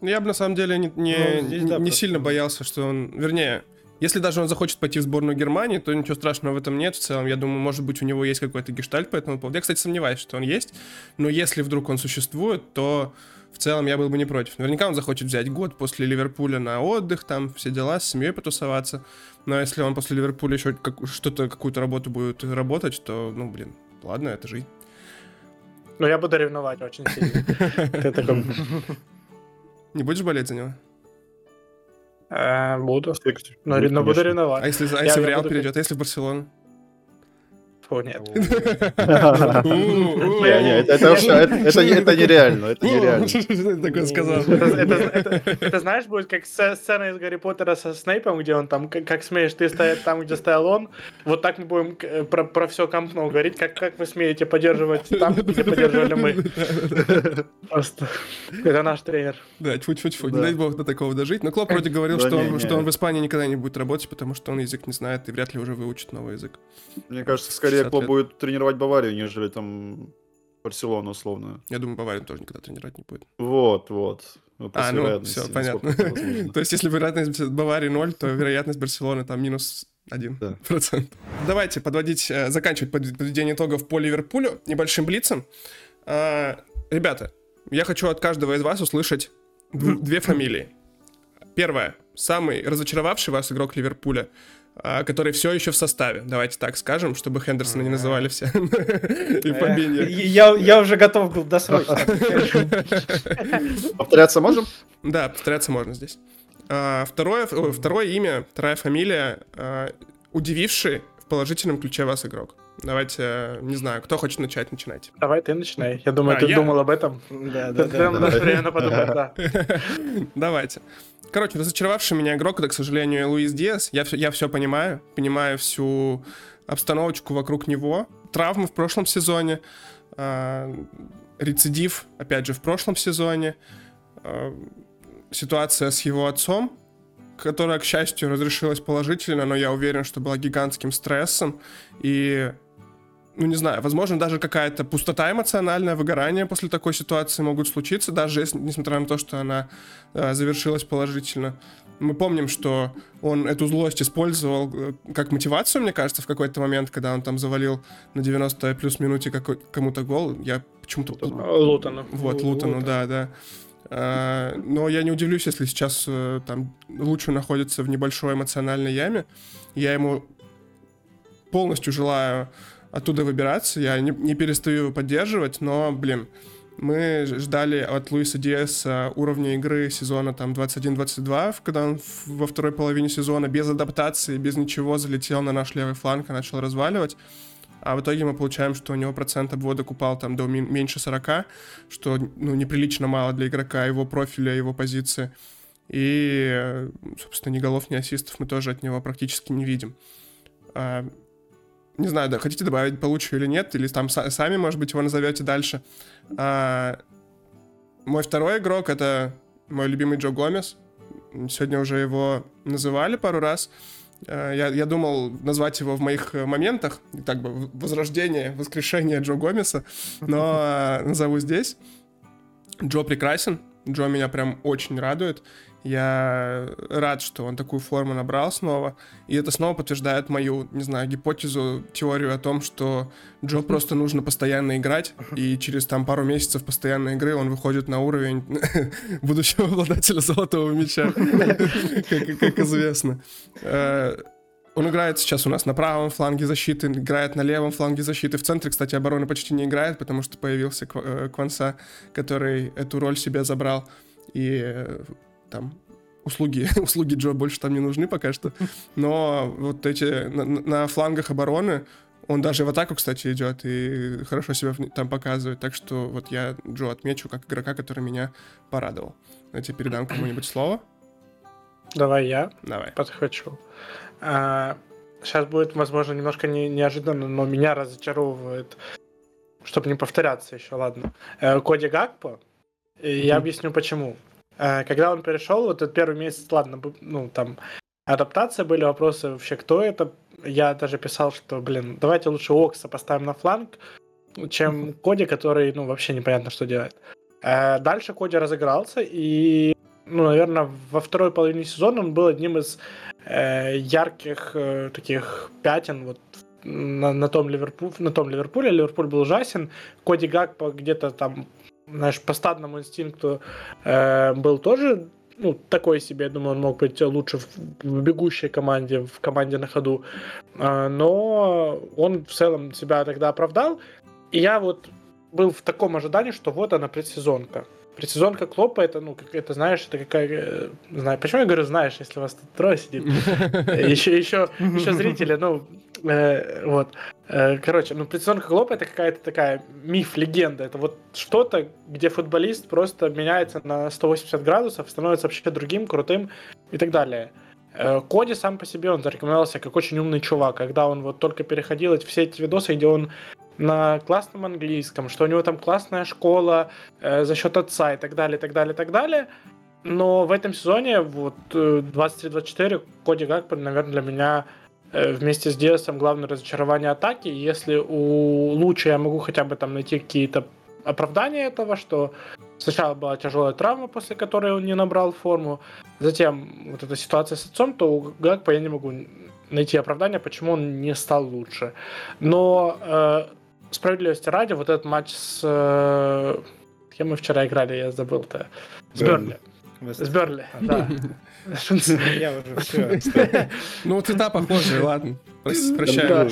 Ну, я бы на самом деле не, не, ну, здесь, да, не сильно боялся, что он... Вернее, если даже он захочет пойти в сборную Германии, то ничего страшного в этом нет. В целом, я думаю, может быть, у него есть какой-то гештальт по этому поводу. Я, кстати, сомневаюсь, что он есть. Но если вдруг он существует, то в целом я был бы не против. Наверняка он захочет взять год после Ливерпуля на отдых, там все дела, с семьей потусоваться. Но если он после Ливерпуля еще как, что-то, какую-то работу будет работать, то, ну, блин, ладно, это жизнь. Ну, я буду ревновать очень сильно. Ты такой... Не будешь болеть за него? Э, буду. Но буду ревновать. А если, а если в Реал перейдет, а если в Барселону? Фу, нет. Не, не, это- нереально, это нереально. Такое сказал? Это, знаешь, будет как сце- сцена из Гарри Поттера со Снейпом, где он там, как, смеешь ты стоять там, где стоял он. Вот так мы будем э, про, все Кампноу говорить, как, вы смеете поддерживать там, где поддерживали мы. Просто. Это наш тренер. Да, тьфу-тьфу-тьфу, не Да. дай бог до такого дожить. Но Клоп вроде говорил, что он в Испании никогда не будет работать, потому что он язык не знает и вряд ли уже выучит новый язык. Мне кажется, скорее 60 клуб лет. будет тренировать Баварию, нежели там Барселону условно. Я думаю, Баварию тоже никогда тренировать не будет. Вот, вот. Вопрос А, ну, все, понятно. То есть, если вероятность Баварии 0, то вероятность Барселоны там минус 1 Да. процент. Давайте подводить, э, заканчивать под- подведение итогов по Ливерпулю небольшим блицем. А, Ребята, я хочу от каждого из вас услышать дв- две фамилии. Первая. Самый разочаровавший вас игрок Ливерпуля, а, который все еще в составе. Давайте так скажем, чтобы Хендерсона не называли все. И Фабиньо. Я, я уже готов был досрочно. Повторяться можем? Да, повторяться можно здесь. А, Второе, второе имя, вторая фамилия, а, удививший в положительном ключе вас игрок. Давайте, э, не знаю, кто хочет начать, начинайте. Давай ты начинай. Я думаю, А, ты я? думал об этом. Да, да, да. время подумать, да. Давайте. Короче, разочаровавший меня игрок, это, к сожалению, Луис Диас. Я все, я все понимаю, понимаю всю обстановочку вокруг него. Травмы в прошлом сезоне, а, рецидив, опять же, в прошлом сезоне, а, ситуация с его отцом, которая, к счастью, разрешилась положительно, но я уверен, что была гигантским стрессом. И, ну, не знаю, возможно, даже какая-то пустота эмоциональная, выгорание после такой ситуации могут случиться, даже если, несмотря на то, что она э, завершилась положительно. Мы помним, что он эту злость использовал э, как мотивацию, мне кажется, в какой-то момент, когда он там завалил на 90 плюс минуте кому-то гол. Я почему-то... Лутону. Вот, Лутону, да, да. А, Но я не удивлюсь, если сейчас э, там лучше находится в небольшой эмоциональной яме. Я ему полностью желаю оттуда выбираться. Я не, не перестаю его поддерживать, но, блин, мы ждали от Луиса Диаса уровня игры сезона там 21-22, когда он во второй половине сезона без адаптации, без ничего залетел на наш левый фланг и начал разваливать. А в итоге мы получаем, что у него процент обводок упал там до меньше 40, что ну, неприлично мало для игрока его профиля, его позиции. И, собственно, ни голов, ни ассистов мы тоже от него практически не видим. А, не знаю, да, хотите добавить получше или нет, или там са- сами, может быть, его назовете дальше. А, мой второй игрок — это мой любимый Джо Гомес. Сегодня уже его называли пару раз. Э, Я, я думал назвать его в моих э, моментах, так бы возрождение, воскрешение Джо Гомеса, но э, назову здесь. Джо прекрасен, Джо меня прям очень радует. Я рад, что он такую форму набрал снова. И это снова подтверждает мою, не знаю, гипотезу, теорию о том, что Джо просто нужно постоянно играть, и через там пару месяцев постоянной игры он выходит на уровень будущего обладателя золотого мяча, как, известно. Э, Он играет сейчас у нас на правом фланге защиты, играет на левом фланге защиты. В центре, кстати, обороны почти не играет, потому что появился э, Кванса, который эту роль себе забрал. И э, там услуги, услуги Джо больше там не нужны пока что. Но вот эти на, на- флангах обороны он даже в атаку, кстати, идет и хорошо себя там показывает. Так что вот я Джо отмечу как игрока, который меня порадовал. Давайте передам кому-нибудь слово. Давай я. Давай. подхвачу. сейчас будет, возможно, немножко не- неожиданно, но меня разочаровывает, чтобы не повторяться еще, ладно. Э, Коди Гакпо. И я объясню почему. Э, Когда он перешел, вот этот первый месяц, ладно, ну там адаптация были вопросы вообще, кто это. Я даже писал, что, блин, давайте лучше Окса поставим на фланг, чем Коди, который, ну, вообще непонятно, что делает. Э, Дальше Коди разыгрался, и, ну, наверное, во второй половине сезона он был одним из э, ярких э, таких пятен вот на, на том Ливерпуле, на том Ливерпуле. Ливерпуль был ужасен. Коди Гакпо где-то там, знаешь, по стадному инстинкту э, был тоже ну, такой себе, я думаю, он мог быть лучше в, в бегущей команде, в команде на ходу. А, но он в целом себя тогда оправдал. И я вот был в таком ожидании, что вот она предсезонка. Предсезонка Клопа, это, ну, как это, знаешь, это какая... э, Знаю, почему я говорю, знаешь, если вас тут трое сидит? Еще, еще, еще зрители, ну, Э, вот. Э, короче, ну, предсезонка Глоба это какая-то такая миф, легенда. Это вот что-то, где футболист просто меняется на 180 градусов, становится вообще другим, крутым и так далее. Э, Коди сам по себе, он зарекомендовался как очень умный чувак, когда он вот только переходил эти, все эти видосы, где он на классном английском, что у него там классная школа э, за счет отца и так далее, и так далее, и так далее. Но в этом сезоне, вот 23-24, Коди Гакпер, наверное, для меня Э, вместе с Диасом главное разочарование атаки. Если у Луча я могу хотя бы там найти какие-то оправдания этого, что сначала была тяжелая травма, после которой он не набрал форму, затем вот эта ситуация с отцом, то у Гакпа я не могу найти оправдание, почему он не стал лучше. Но э, справедливости ради, вот этот матч с... Э, кем мы вчера играли, я забыл-то. С Бернли. С Берли, да. Я уже все. Ну, цвета похожие, ладно. Прощаю.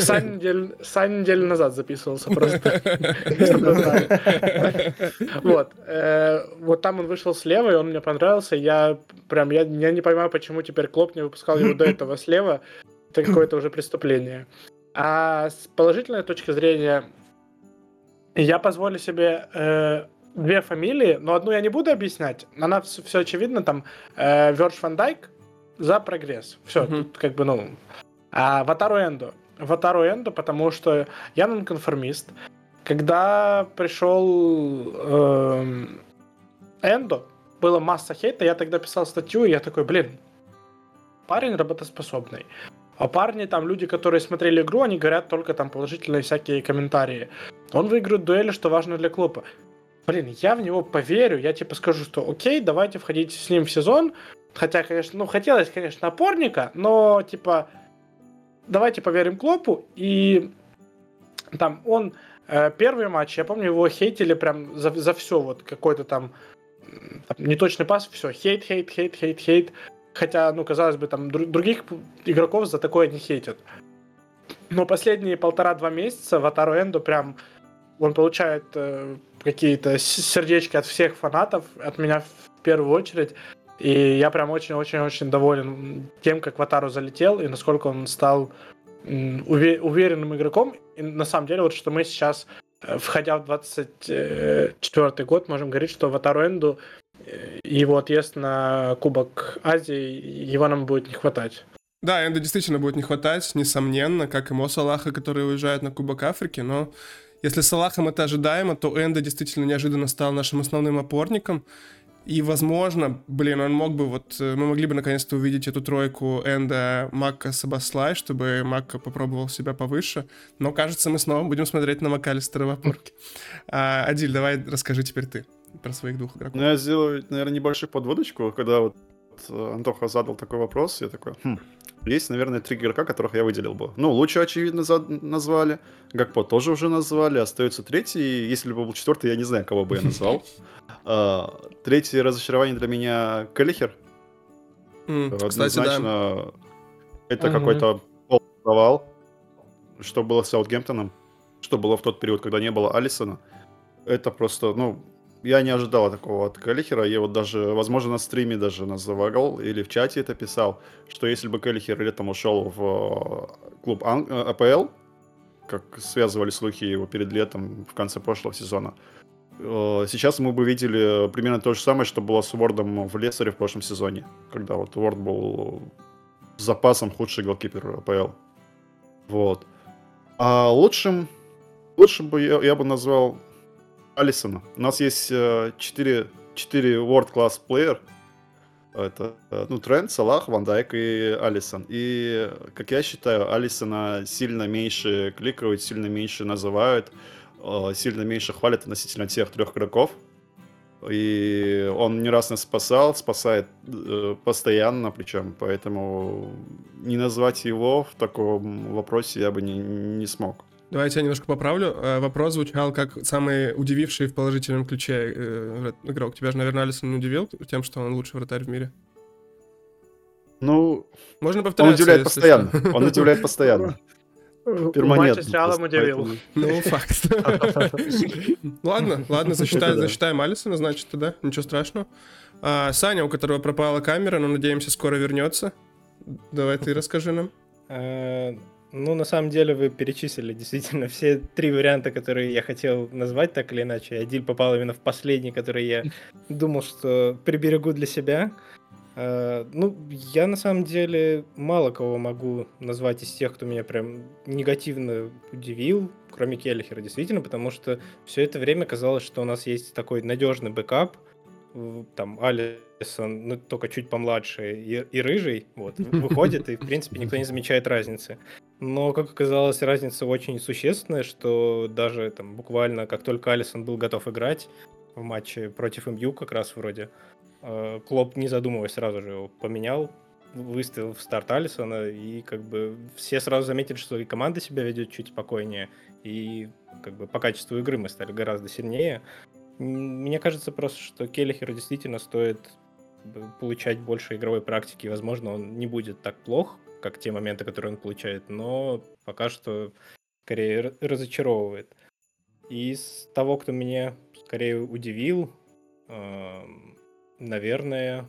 Сань неделю назад записывался просто. Вот. Э, вот там он вышел слева, и он мне понравился. Я прям, я не понимаю, почему теперь Клоп не выпускал его до этого слева. Это какое-то уже преступление. А с положительной точки зрения, я позволю себе э, две фамилии, но одну я не буду объяснять. Она все, все очевидно, там э, Вердж Ван Дайк за прогресс. Все, mm-hmm. тут как бы, ну... А Ватару Эндо. Ватару Эндо, потому что я нонконформист. Когда пришел э, Эндо, была масса хейта, я тогда писал статью, и я такой, блин, парень работоспособный. А парни, там, люди, которые смотрели игру, они говорят только там положительные всякие комментарии. Он выиграет дуэли, что важно для клуба блин, я в него поверю, я типа скажу, что окей, давайте входить с ним в сезон. Хотя, конечно, ну, хотелось, конечно, опорника, но, типа, давайте поверим Клопу. И там он э, первый матч, я помню, его хейтили прям за, за все, вот какой-то там, там неточный пас, все, хейт, хейт, хейт, хейт, хейт. Хотя, ну, казалось бы, там других игроков за такое не хейтят. Но последние полтора-два месяца в Атару Энду прям он получает э, какие-то сердечки от всех фанатов, от меня в первую очередь. И я прям очень-очень-очень доволен тем, как Ватару залетел и насколько он стал уверенным игроком. И на самом деле, вот что мы сейчас, э, входя в 24 год, можем говорить, что Ватару Энду э, его отъезд на Кубок Азии, его нам будет не хватать. Да, Энду действительно будет не хватать, несомненно, как и Мо Салаха, который уезжает на Кубок Африки, но если с Салахом это ожидаемо, то Энда действительно неожиданно стал нашим основным опорником. И, возможно, блин, он мог бы, вот, э, мы могли бы наконец-то увидеть эту тройку Энда, Макка, Сабаслай, чтобы Макка попробовал себя повыше. Но, кажется, мы снова будем смотреть на Макалистера в опорке. А, Адиль, давай расскажи теперь ты про своих двух игроков. Ну, я сделаю, наверное, небольшую подводочку, когда вот Антоха задал такой вопрос, я такой, хм, есть, наверное, три игрока, которых я выделил бы. Ну, лучше, очевидно, за- назвали. Гакпо тоже уже назвали. Остается третий. Если бы был четвертый, я не знаю, кого бы я назвал. А, третье разочарование для меня Келлихер. Да. Это какой-то провал. Что было с Саутгемптоном, что было в тот период, когда не было Алисона. Это просто, ну, я не ожидал такого от Келлихера. Я вот даже, возможно, на стриме даже называл или в чате это писал, что если бы Келлихер летом ушел в э, клуб Ан- э, АПЛ, как связывали слухи его перед летом в конце прошлого сезона, э, сейчас мы бы видели примерно то же самое, что было с Уордом в Лесаре в прошлом сезоне, когда вот Уорд был запасом худший голкипер АПЛ. Вот. А лучшим, лучшим бы я, я бы назвал Алисона. У нас есть 4, 4 World Class Player. Это, э, ну, Трент, Салах, Ван Дайк и Алисон. И, как я считаю, Алисона сильно меньше кликают, сильно меньше называют, э, сильно меньше хвалят относительно тех трех игроков. И он не раз нас спасал, спасает э, постоянно, причем, поэтому не назвать его в таком вопросе я бы не, не смог. Давайте я немножко поправлю. Э, вопрос звучал как самый удививший в положительном ключе э, игрок. Тебя же, наверное, Алисон не удивил тем, что он лучший вратарь в мире? Ну, можно повторять. Он удивляет постоянно. Что. Он удивляет постоянно. Перманентно. с Реалом удивил. Ну, факт. Ладно, ладно, засчитаем, Алисона, значит, тогда. Ничего страшного. А, Саня, у которого пропала камера, но, надеемся, скоро вернется. Давай ты расскажи нам. Ну, на самом деле, вы перечислили действительно все три варианта, которые я хотел назвать так или иначе. Адиль попал именно в последний, который я думал, что приберегу для себя. Э, ну, я на самом деле мало кого могу назвать из тех, кто меня прям негативно удивил, кроме Келлихера, действительно, потому что все это время казалось, что у нас есть такой надежный backup, там Алисон, ну, только чуть помладше, и, и рыжий, вот, выходит, и, в принципе, никто не замечает разницы. Но, как оказалось, разница очень существенная, что даже там буквально, как только Алисон был готов играть в матче против МЮ как раз вроде, э, Клоп, не задумываясь, сразу же его поменял, выставил в старт Алисона, и как бы все сразу заметили, что и команда себя ведет чуть спокойнее, и как бы по качеству игры мы стали гораздо сильнее. Мне кажется просто, что Келлихеру действительно стоит получать больше игровой практики. Возможно, он не будет так плох, как те моменты, которые он получает, но пока что скорее разочаровывает. Из того, кто меня скорее удивил, наверное,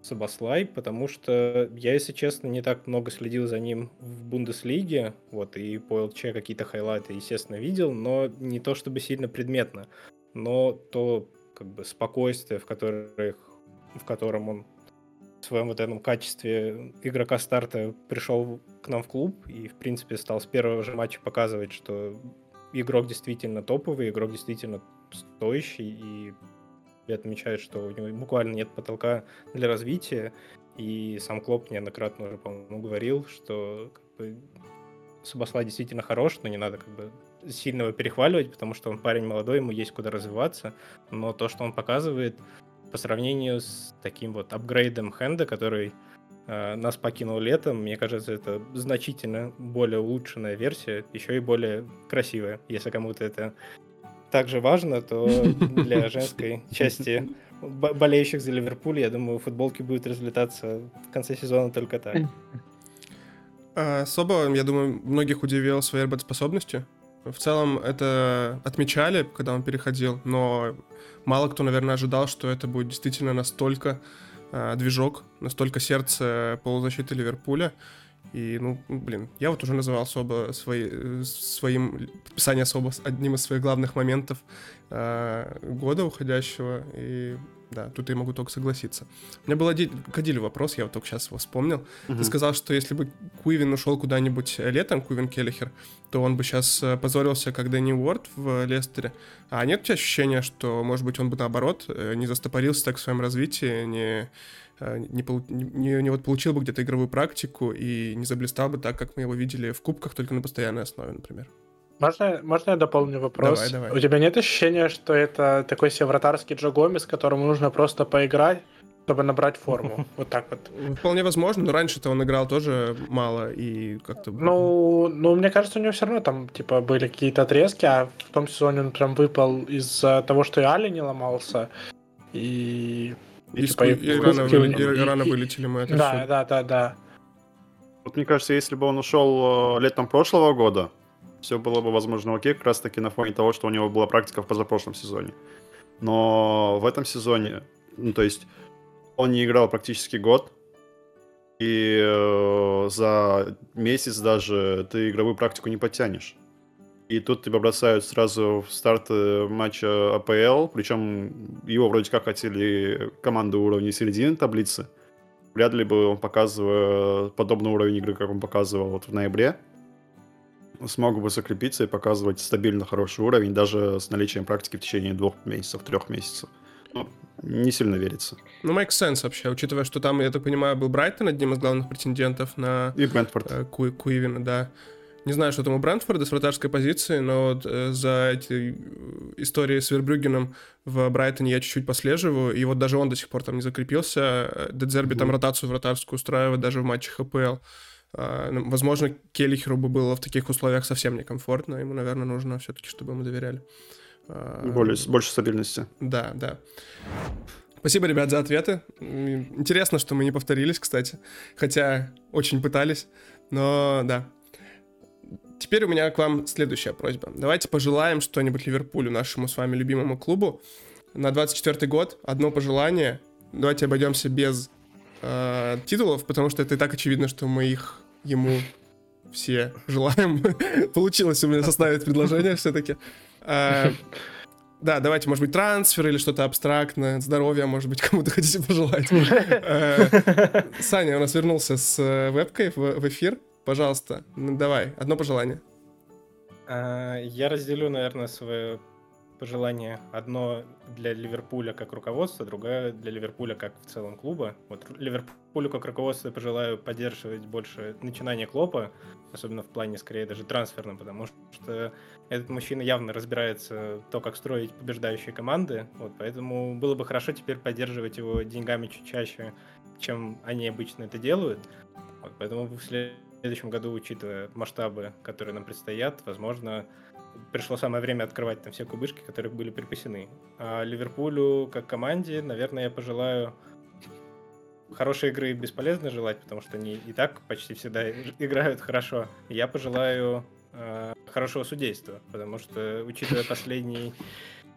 Сабаслай, потому что я, если честно, не так много следил за ним в Бундеслиге, вот, и по ЛЧ какие-то хайлайты, естественно, видел, но не то чтобы сильно предметно, но то, как бы, спокойствие, в, которых, в котором он своем вот этом качестве игрока старта пришел к нам в клуб и, в принципе, стал с первого же матча показывать, что игрок действительно топовый, игрок действительно стоящий, и отмечает, что у него буквально нет потолка для развития, и сам Клоп неоднократно уже, по-моему, говорил, что как бы, Субасла действительно хорош, но не надо как бы сильно его перехваливать, потому что он парень молодой, ему есть куда развиваться, но то, что он показывает по сравнению с таким вот апгрейдом Хенда, который э, нас покинул летом, мне кажется, это значительно более улучшенная версия, еще и более красивая. Если кому-то это также важно, то для женской части болеющих за Ливерпуль, я думаю, футболки будут разлетаться в конце сезона только так. А, особо, я думаю, многих удивил своей работоспособностью. В целом это отмечали, когда он переходил, но мало кто, наверное, ожидал, что это будет действительно настолько э, движок, настолько сердце полузащиты Ливерпуля. И, ну, блин, я вот уже называл особо свои, своим подписание особо одним из своих главных моментов э, года уходящего. И да, тут я могу только согласиться. У меня был один, к Адилю вопрос, я вот только сейчас его вспомнил. Угу. Ты сказал, что если бы Куивин ушел куда-нибудь летом, Куивин Келлихер, то он бы сейчас э, позорился, как Дэнни Уорд в Лестере. А нет у тебя ощущения, что, может быть, он бы наоборот э, не застопорился так в своем развитии, не, э, не, не, не вот получил бы где-то игровую практику и не заблистал бы так, как мы его видели в кубках, только на постоянной основе, например? Можно, можно я дополню вопрос? Давай, давай. У тебя нет ощущения, что это такой себе вратарский Джо Гомес, которому нужно просто поиграть, чтобы набрать форму? Вот так вот. Вполне возможно, но раньше-то он играл тоже мало и как-то... Ну, ну, мне кажется, у него все равно там, типа, были какие-то отрезки, а в том сезоне он прям выпал из-за того, что и Али не ломался, и... И, и, типа, и, и, рано, вы, и, и рано вылетели мы это Да, все. да, да, да. Вот мне кажется, если бы он ушел э, летом прошлого года, все было бы, возможно, окей, как раз таки на фоне того, что у него была практика в позапрошлом сезоне. Но в этом сезоне, ну, то есть, он не играл практически год, и э, за месяц даже ты игровую практику не подтянешь. И тут тебя бросают сразу в старт матча АПЛ, причем его вроде как хотели команду уровня середины таблицы. Вряд ли бы он, показывая подобный уровень игры, как он показывал вот в ноябре, смогу бы закрепиться и показывать стабильно хороший уровень, даже с наличием практики в течение двух месяцев, трех месяцев. Ну, не сильно верится. Ну, make sense вообще, учитывая, что там, я так понимаю, был Брайтон одним из главных претендентов на... И Брентфорд. Э, Ку Куивина, да. Не знаю, что там у Брентфорда с вратарской позиции, но вот, э, за эти э, истории с Вербрюгеном в Брайтоне я чуть-чуть послеживаю, и вот даже он до сих пор там не закрепился. Дедзерби mm-hmm. там ротацию вратарскую устраивает даже в матчах АПЛ. А, ну, возможно, Келлихеру бы было в таких условиях совсем некомфортно. Ему, наверное, нужно все-таки, чтобы ему доверяли. А, Более, больше стабильности. Да, да. Спасибо, ребят, за ответы. Интересно, что мы не повторились, кстати. Хотя очень пытались. Но да. Теперь у меня к вам следующая просьба. Давайте пожелаем что-нибудь Ливерпулю, нашему с вами любимому клубу. На 24 год одно пожелание. Давайте обойдемся без э, титулов, потому что это и так очевидно, что мы их ему все желаем. Получилось у меня составить предложение все-таки. А, да, давайте, может быть, трансфер или что-то абстрактное, здоровья, может быть, кому-то хотите пожелать. А, Саня у нас вернулся с э, вебкой в эфир. Пожалуйста, давай, одно пожелание. Я разделю, наверное, свое пожелание. Одно для Ливерпуля как руководства, другое для Ливерпуля как в целом клуба. Вот Ливерпулю как руководство пожелаю поддерживать больше начинания Клопа, особенно в плане, скорее, даже трансферном, потому что этот мужчина явно разбирается то, как строить побеждающие команды, вот, поэтому было бы хорошо теперь поддерживать его деньгами чуть чаще, чем они обычно это делают. Вот, поэтому в следующем году, учитывая масштабы, которые нам предстоят, возможно, пришло самое время открывать там все кубышки, которые были припасены. А Ливерпулю как команде, наверное, я пожелаю хорошей игры бесполезно желать, потому что они и так почти всегда играют хорошо. Я пожелаю э, хорошего судейства, потому что, учитывая последний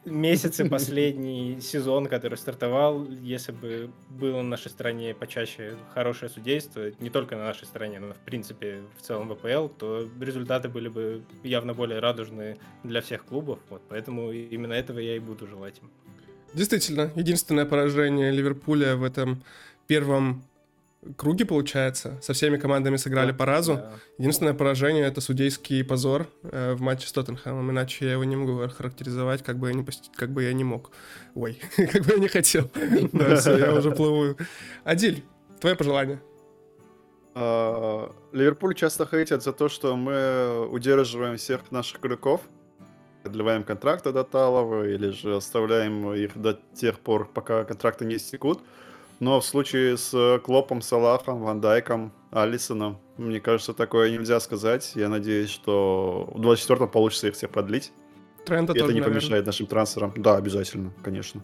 месяцы, последний сезон, который стартовал, если бы было на нашей стране почаще хорошее судейство, не только на нашей стране, но в принципе в целом в ВПЛ, то результаты были бы явно более радужные для всех клубов. Вот, поэтому именно этого я и буду желать им. Действительно, единственное поражение Ливерпуля в этом первом круге, получается. Со всеми командами сыграли да, по разу. Да. Единственное поражение — это судейский позор э, в матче с Тоттенхэмом. Иначе я его не могу характеризовать, как бы я не, как бы я не мог. Ой, как бы я не хотел. Да, все, я уже плыву. Адиль, твое пожелание? А, Ливерпуль часто хейтят за то, что мы удерживаем всех наших игроков, продлеваем контракты до Талова или же оставляем их до тех пор, пока контракты не истекут. Но в случае с э, Клопом, Салахом, Ван Дайком, Алисоном, мне кажется, такое нельзя сказать. Я надеюсь, что в 24-м получится их всех продлить. Тренда это тоже, не помешает наверное. нашим трансферам. Да, обязательно, конечно.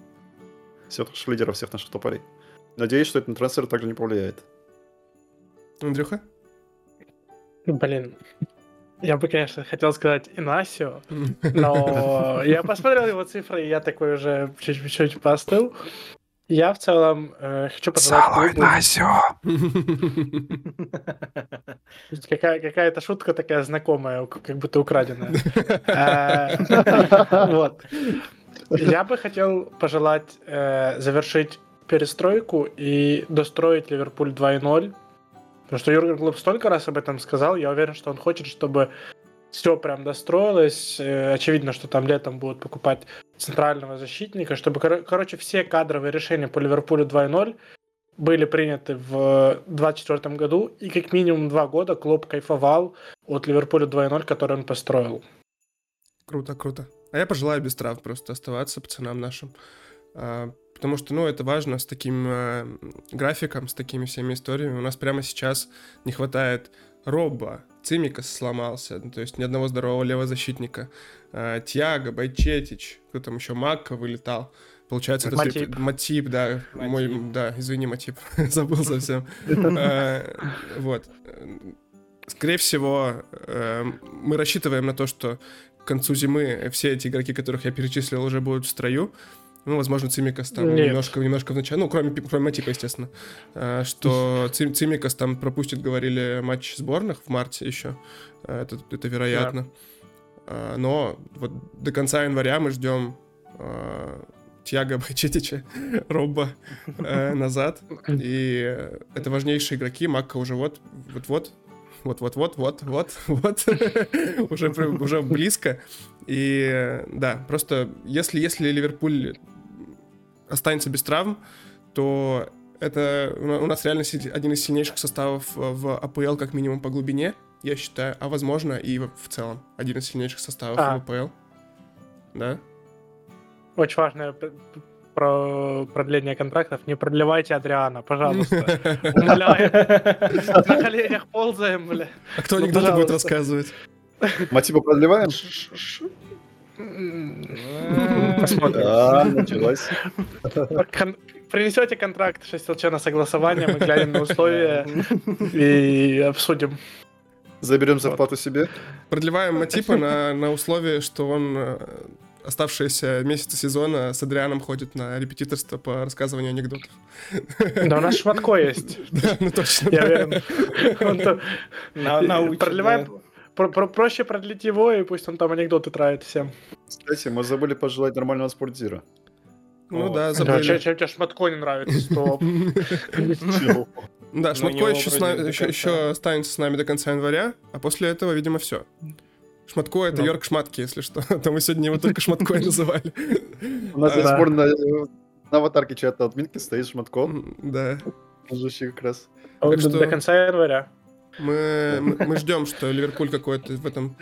Всех наших лидеров, всех наших тополей. Надеюсь, что это на трансфер также не повлияет. Андрюха? Блин, я бы, конечно, хотел сказать Инасио, но я посмотрел его цифры, и я такой уже чуть-чуть постыл. Я в целом э, хочу пожелать клубу... Какая- Какая-то шутка такая знакомая, как будто украденная. Э, Вот. Я бы хотел пожелать э, завершить перестройку и достроить Ливерпуль 2.0. Потому что Юрген Клуб столько раз об этом сказал, я уверен, что он хочет, чтобы все прям достроилось. Э, очевидно, что там летом будут покупать центрального защитника, чтобы, кор- короче, все кадровые решения по Ливерпулю 2.0 были приняты в 2024 году, и как минимум два года клуб кайфовал от Ливерпуля 2.0, который он построил. Круто, круто. А я пожелаю без трав просто оставаться пацанам нашим. А, потому что, ну, это важно с таким а, графиком, с такими всеми историями. У нас прямо сейчас не хватает Робба, Цимикас сломался, ну, то есть ни одного здорового левозащитника. А, Тиаго, Байчетич, кто там еще, Макка вылетал. Получается, это Матип. Матип, да, Матип. мой, да, извини, Матип, забыл совсем. А, вот. Скорее всего, э, мы рассчитываем на то, что к концу зимы все эти игроки, которых я перечислил, уже будут в строю. Ну, возможно, Цимикас там Нет. немножко, немножко в начале, ну, кроме, кроме Матипа, естественно, что Цим, Цимикас там пропустит, говорили, матч сборных в марте еще, это, это вероятно. Да. А, но вот до конца января мы ждем Тьяго Байчетича, Робба э, назад. И это важнейшие игроки. Макка уже вот, вот-вот, вот-вот-вот, вот-вот, вот, уже, уже близко. И да, просто если, если Ливерпуль останется без травм, то это у нас реально один из сильнейших составов в АПЛ, как минимум по глубине, я считаю, а возможно и в целом один из сильнейших составов а. в АПЛ. Да? Очень важное про продление контрактов. Не продлевайте Адриана, пожалуйста. Умоляю. На коленях ползаем, бля. А кто анекдоты будет рассказывать? Мотива продлеваем? Посмотрим. Да, началось. Принесете контракт 6 ЛЧ на согласование, мы глянем на условия и обсудим. Заберем зарплату себе. Продлеваем Матипа на, на условии, что он э, оставшиеся месяцы сезона с Адрианом ходит на репетиторство по рассказыванию анекдотов. Да, у нас Шматко есть. Да, ну точно. Я уверен. Он там- На- научит, Продлевай- да. про- про- Проще продлить его, и пусть он там анекдоты травит всем. Кстати, мы забыли пожелать нормального спортзира. Ну О. да, Да, забыли. чем чем тебе Шматко не нравится, стоп. Да, Но Шматко еще, с нами- еще, еще останется с нами до конца января, а после этого, видимо, все. Шматко — это Да. Йорк Шматки, если что. То мы сегодня его только Шматко и называли. У нас А, пор на, аватарке чата админки стоит Шматко, Да. как раз. Так до- конца января. Мы, ждем, что Ливерпуль какое-то в этом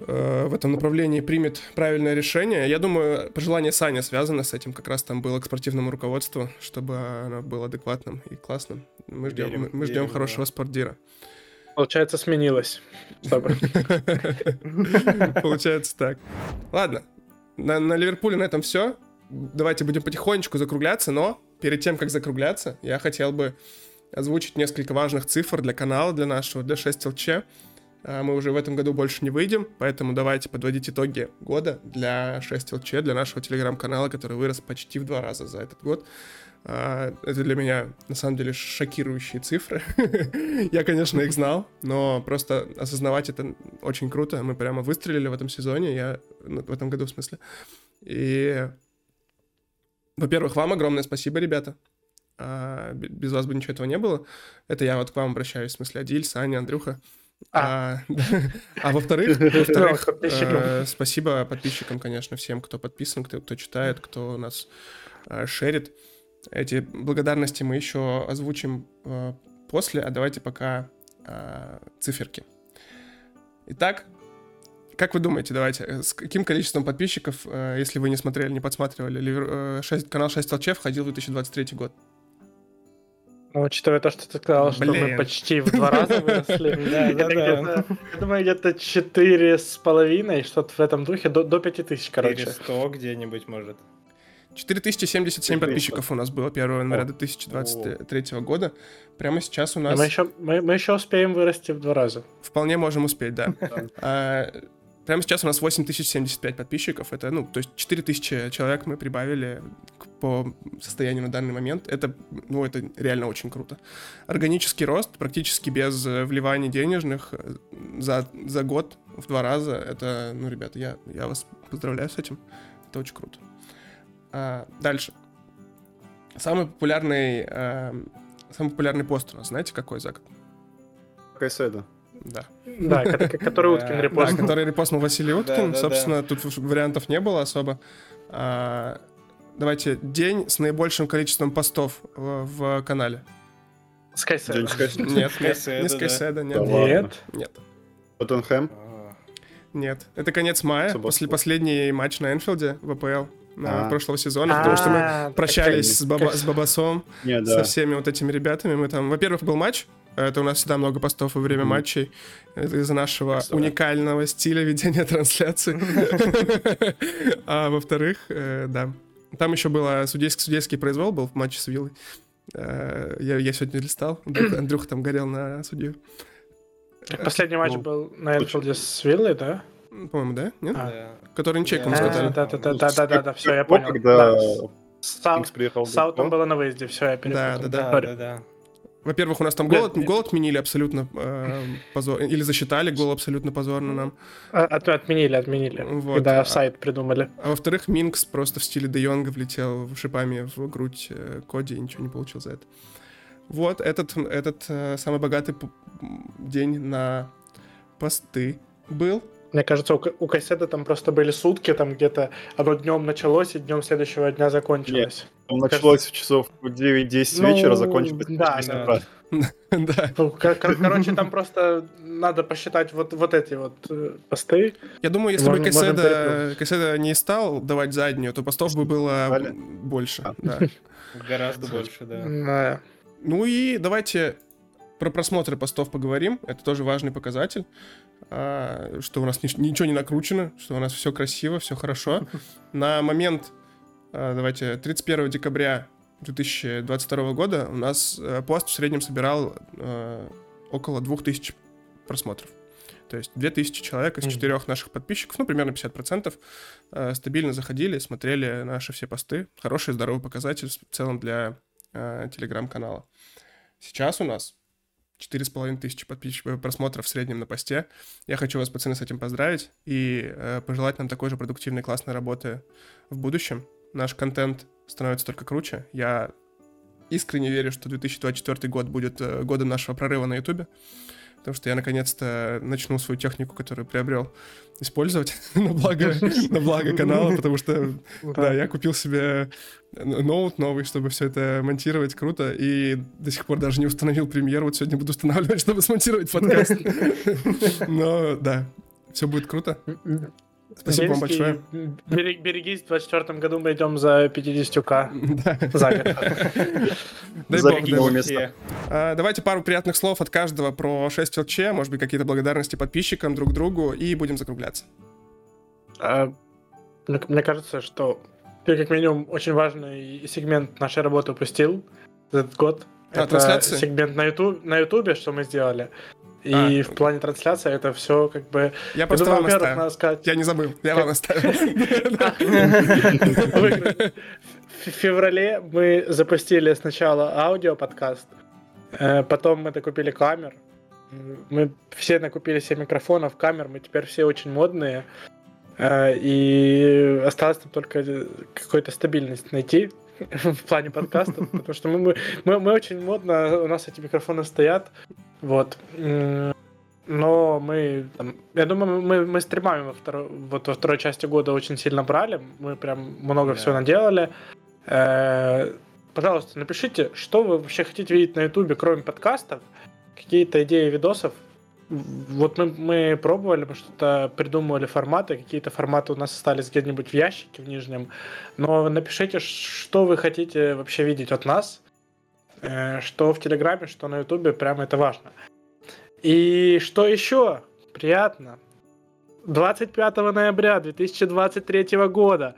э, в этом направлении примет правильное решение. Я думаю, пожелание Сани связано с этим, как раз там было к спортивному руководству, чтобы оно было адекватным и классным. Мы ждем, Верим, мы, мы ждем верим, хорошего да. спортдира. Получается, сменилось. Получается так. Ладно, на, на Ливерпуле на этом все. Давайте будем потихонечку закругляться, но перед тем, как закругляться, я хотел бы озвучить несколько важных цифр для канала, для нашего, для 6LC. А, Мы уже в этом году больше не выйдем, поэтому давайте подводить итоги года для 6LC, для нашего телеграм-канала, который вырос почти в два раза за этот год. А, Это для меня, на самом деле, шокирующие цифры. Я, конечно, их знал, но просто осознавать это очень круто. Мы прямо выстрелили в этом сезоне, я ну, в этом году, в смысле. И, во-первых, вам огромное спасибо, ребята. А, Без вас бы ничего этого не было. Это я вот к вам обращаюсь, в смысле, Адиль, Саня, Андрюха. А, а во-вторых, во-вторых, подписчикам. э, спасибо подписчикам, конечно, всем, кто подписан, кто, кто читает, кто нас э, шерит. Эти благодарности мы еще озвучим э, после, а давайте пока э, циферки. Итак, как вы думаете, давайте, э, с каким количеством подписчиков, э, если вы не смотрели, не подсматривали, Ливер- э, шесть- канал 6 ЛЧ входил в 2023 год? Ну, Учитывая то, что ты сказал, что Блин. мы почти в два раза выросли. Да, да, Это да. где-то, Я думаю, где-то четыре с половиной, что-то в этом духе, до, пяти тысяч, короче. 400 где-нибудь, может. 4077 Отлично. подписчиков у нас было 1 января О. 2023 года. Прямо сейчас у Но нас Мы еще, мы, мы еще успеем вырасти в два раза. вполне можем успеть, да. А, Прямо сейчас у нас 8075 подписчиков. Это, ну, то есть 4000 человек мы прибавили по состоянию на данный момент. Это, ну, это реально очень круто. Органический рост, практически без э, вливаний денежных э, за, за год в два раза. Это, ну, ребята, я, я вас поздравляю с этим. Это очень круто. А, дальше. Самый популярный, эм, самый популярный пост у нас, знаете, какой за год? Кайседа. Да. Да, ко- ко- который Уткин Да, Да, репостнул. который репостнул Василий Уткин. Собственно, тут вариантов не было особо. А, давайте, день с наибольшим количеством постов в, канале. Скайседа. Нет, не Да нет. Нет. нет, Тоттенхэм. А, нет. Это конец мая, после последний матч на Энфилде в АПЛ на А. прошлого сезона, потому что мы прощались с, с Бабасом, со всеми вот этими ребятами. Мы там, во-первых, был матч. Это у нас всегда много постов во время Мгм. матчей. Это из-за нашего Представляю. уникального стиля ведения трансляции. А во-вторых, э, да. Там еще был судейский, судейский произвол был в матче с Виллой. Э, Я, я сегодня листал. Андрюха, там горел на судью. Так, Последний матч Ну, был на Энфилде с Виллой, да? По-моему, да? Нет? А. Который ничейку мы Да. А, сказали. Да, да, да, да, да, да, да, все, я Как- понял. Когда Да. Сау- Кингс приехал Гонконг. было на выезде, все, я перепутал. Да, да, Да, Sorry. да, да. Во-первых, у нас там гол, Нет, нет. гол отменили абсолютно э, позор... Или засчитали гол абсолютно позорно нам. А, от- отменили, отменили. Вот. Когда А- сайт придумали. А во-вторых, Минкс просто в стиле Де Йонга влетел шипами в грудь э, Коди и ничего не получил за это. Вот этот, этот э, самый богатый день на посты был. Мне кажется, у, у Кайседа там просто были сутки, там где-то оно днем началось и днем следующего дня закончилось. Там началось в часов в 9-10 Ну, вечера, закончилось да, 6 да. да. Ну, кор- кор- короче, там просто надо посчитать вот, вот эти вот э, посты. Я думаю, если бы переплюнуть. Кайседа не стал давать заднюю, то постов бы было больше. А. Да. Гораздо больше, да. Да. Ну и давайте про просмотры постов поговорим. Это тоже важный показатель. а, Что у нас нич- ничего не накручено, что у нас все красиво, все хорошо. На момент, а, давайте, 31 декабря 2022 года у нас э, пост в среднем собирал э, около 2000 просмотров. То есть 2000 человек из четырех наших подписчиков, ну, примерно 50%, э, стабильно заходили, смотрели наши все посты. Хороший, здоровый показатель в целом для э, телеграм-канала. Сейчас у нас 4,5 тысячи подписчиков, просмотров в среднем на посте. Я хочу вас, пацаны, с этим поздравить и э, пожелать нам такой же продуктивной, классной работы в будущем. Наш контент становится только круче. Я искренне верю, что 2024 год будет э, годом нашего прорыва на Ютубе, потому что я наконец-то начну свою технику, которую приобрел, использовать на благо, на благо канала, потому что да, я купил себе ноут новый, чтобы все это монтировать круто, и до сих пор даже не установил премьер. Вот сегодня буду устанавливать, чтобы смонтировать подкаст. Но да, все будет круто. Спасибо вам Зеленский, большое. берег- Берегись, в 24 году мы идем за 50к Да. за год. Дай бог. А, Давайте пару приятных слов от каждого про 6 ЛЧ, может быть, какие-то благодарности подписчикам, друг другу, и будем закругляться. А, Мне мне кажется, что ты как минимум очень важный сегмент нашей работы упустил за этот год. А, это трансляции? сегмент на YouTube, на Ютубе, что мы сделали. И А. в плане трансляции это все как бы... Я Я просто думаю, вам оставил. надо сказать... Я не забыл, я вам оставил. В феврале мы запустили сначала аудио-подкаст, э, потом мы докупили камер. Мы все накупили себе микрофонов, камер, мы теперь все очень модные. Э, И осталось нам только какую-то стабильность найти в плане подкаста, потому что мы, мы, мы, мы очень модно, у нас эти микрофоны стоят, вот. Но мы, там, я думаю, мы, мы стримами во второй, вот во второй части года очень сильно брали, мы прям много Да. всего наделали. Э, Пожалуйста, напишите, что вы вообще хотите видеть на Ютубе, кроме подкастов, какие-то идеи видосов. Вот мы, мы пробовали, мы что-то придумывали форматы, какие-то форматы у нас остались где-нибудь в ящике в нижнем. Но напишите, что вы хотите вообще видеть от нас, что в Телеграме, что на Ютубе, прямо это важно. И что еще приятно, 25 ноября 2023 года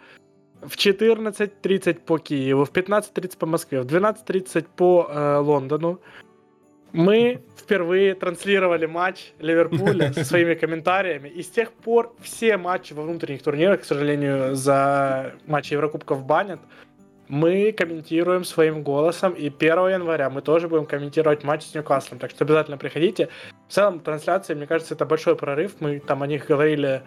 в 14.30 по Киеву, в 15.30 по Москве, в 12.30 по э, Лондону мы впервые транслировали матч Ливерпуля со своими комментариями. И с тех пор все матчи во внутренних турнирах, к сожалению, за матчи Еврокубков банят. Мы комментируем своим голосом, и 1 января мы тоже будем комментировать матч с Ньюкаслом, так что обязательно приходите. В целом, трансляции, мне кажется, это большой прорыв, мы там о них говорили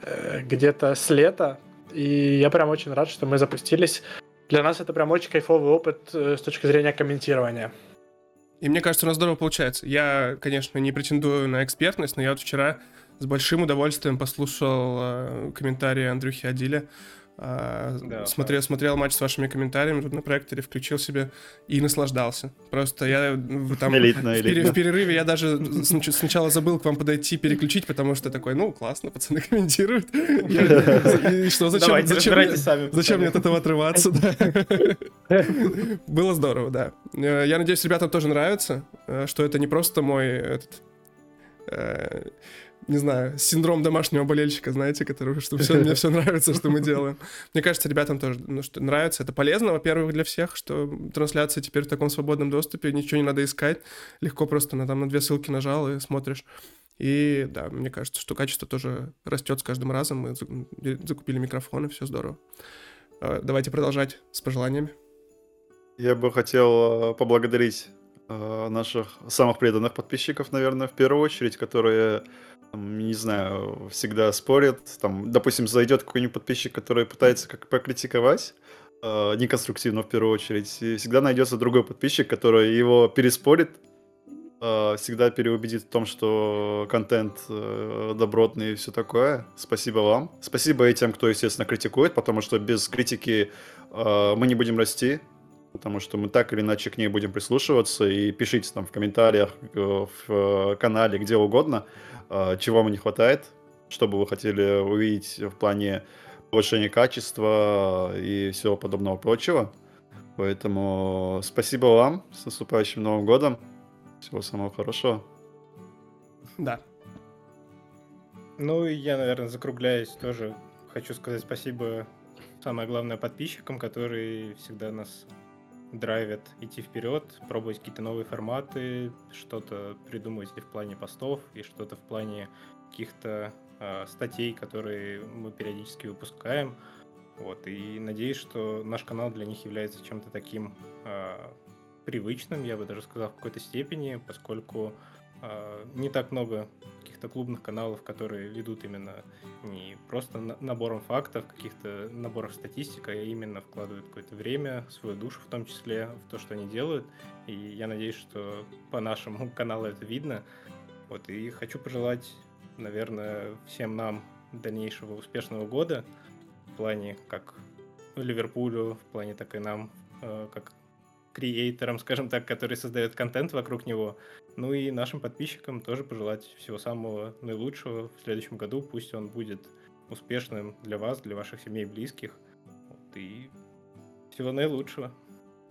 э, где-то с лета, и я прям очень рад, что мы запустились. Для нас это прям очень кайфовый опыт э, с точки зрения комментирования. И мне кажется, у нас здорово получается. Я, конечно, не претендую на экспертность, но я вот вчера с большим удовольствием послушал э, комментарии Андрюхи Адиля. Э, Да, смотрел, смотрел матч с вашими комментариями тут на проекторе, включил себе и наслаждался. Просто я в- там... Элитно, В, элитно. в перерыве я даже снач- сначала забыл к вам подойти, переключить, потому что такой, ну, классно, пацаны комментируют. И что, зачем, зачем, мне, разбирайтесь сами. зачем мне от этого отрываться, да? Было здорово, да. Э, Я надеюсь, ребятам тоже нравится, э, что это не просто мой этот, э, не знаю, синдром домашнего болельщика, знаете, который, что все, мне все нравится, что мы делаем. Мне кажется, ребятам тоже ну, что нравится. Это полезно, во-первых, для всех, что трансляция теперь в таком свободном доступе, ничего не надо искать. Легко просто на, там, на две ссылки нажал и смотришь. И да, мне кажется, что качество тоже растет с каждым разом. Мы за- закупили микрофоны, все здорово. Э, Давайте продолжать с пожеланиями. Я бы хотел э, поблагодарить наших самых преданных подписчиков, наверное, в первую очередь, которые, не знаю, всегда спорят. Там, допустим, зайдет какой-нибудь подписчик, который пытается как покритиковать, э, неконструктивно в первую очередь, и всегда найдется другой подписчик, который его переспорит, э, всегда переубедит в том, что контент э, добротный и все такое. Спасибо вам. Спасибо и тем, кто, естественно, критикует, потому что без критики э, мы не будем расти, потому что мы так или иначе к ней будем прислушиваться. И пишите там в комментариях, э, в э, канале, где угодно, э, чего вам не хватает, что бы вы хотели увидеть в плане повышения качества и всего подобного прочего. Поэтому спасибо вам, с наступающим Новым годом. Всего самого хорошего. Да. Ну, и я, наверное, закругляюсь тоже. Хочу сказать спасибо, самое главное, подписчикам, которые всегда нас драйвят идти вперед, пробовать какие-то новые форматы, что-то придумывать и в плане постов, и что-то в плане каких-то а, статей, которые мы периодически выпускаем. Вот, и надеюсь, что наш канал для них является чем-то таким а, привычным, я бы даже сказал, в какой-то степени, поскольку а, не так много каких-то клубных каналов, которые ведут именно не просто на- набором фактов, каких-то наборов статистик, а именно вкладывают какое-то время, свою душу в том числе, в то, что они делают. И я надеюсь, что по нашему каналу это видно. Вот, и хочу пожелать, наверное, всем нам дальнейшего успешного года в плане как Ливерпулю, в плане так и нам, э, как creator ам, скажем так, которые создают контент вокруг него. Ну и нашим подписчикам тоже пожелать всего самого наилучшего в следующем году. Пусть он будет успешным для вас, для ваших семей и близких. Вот, и всего наилучшего.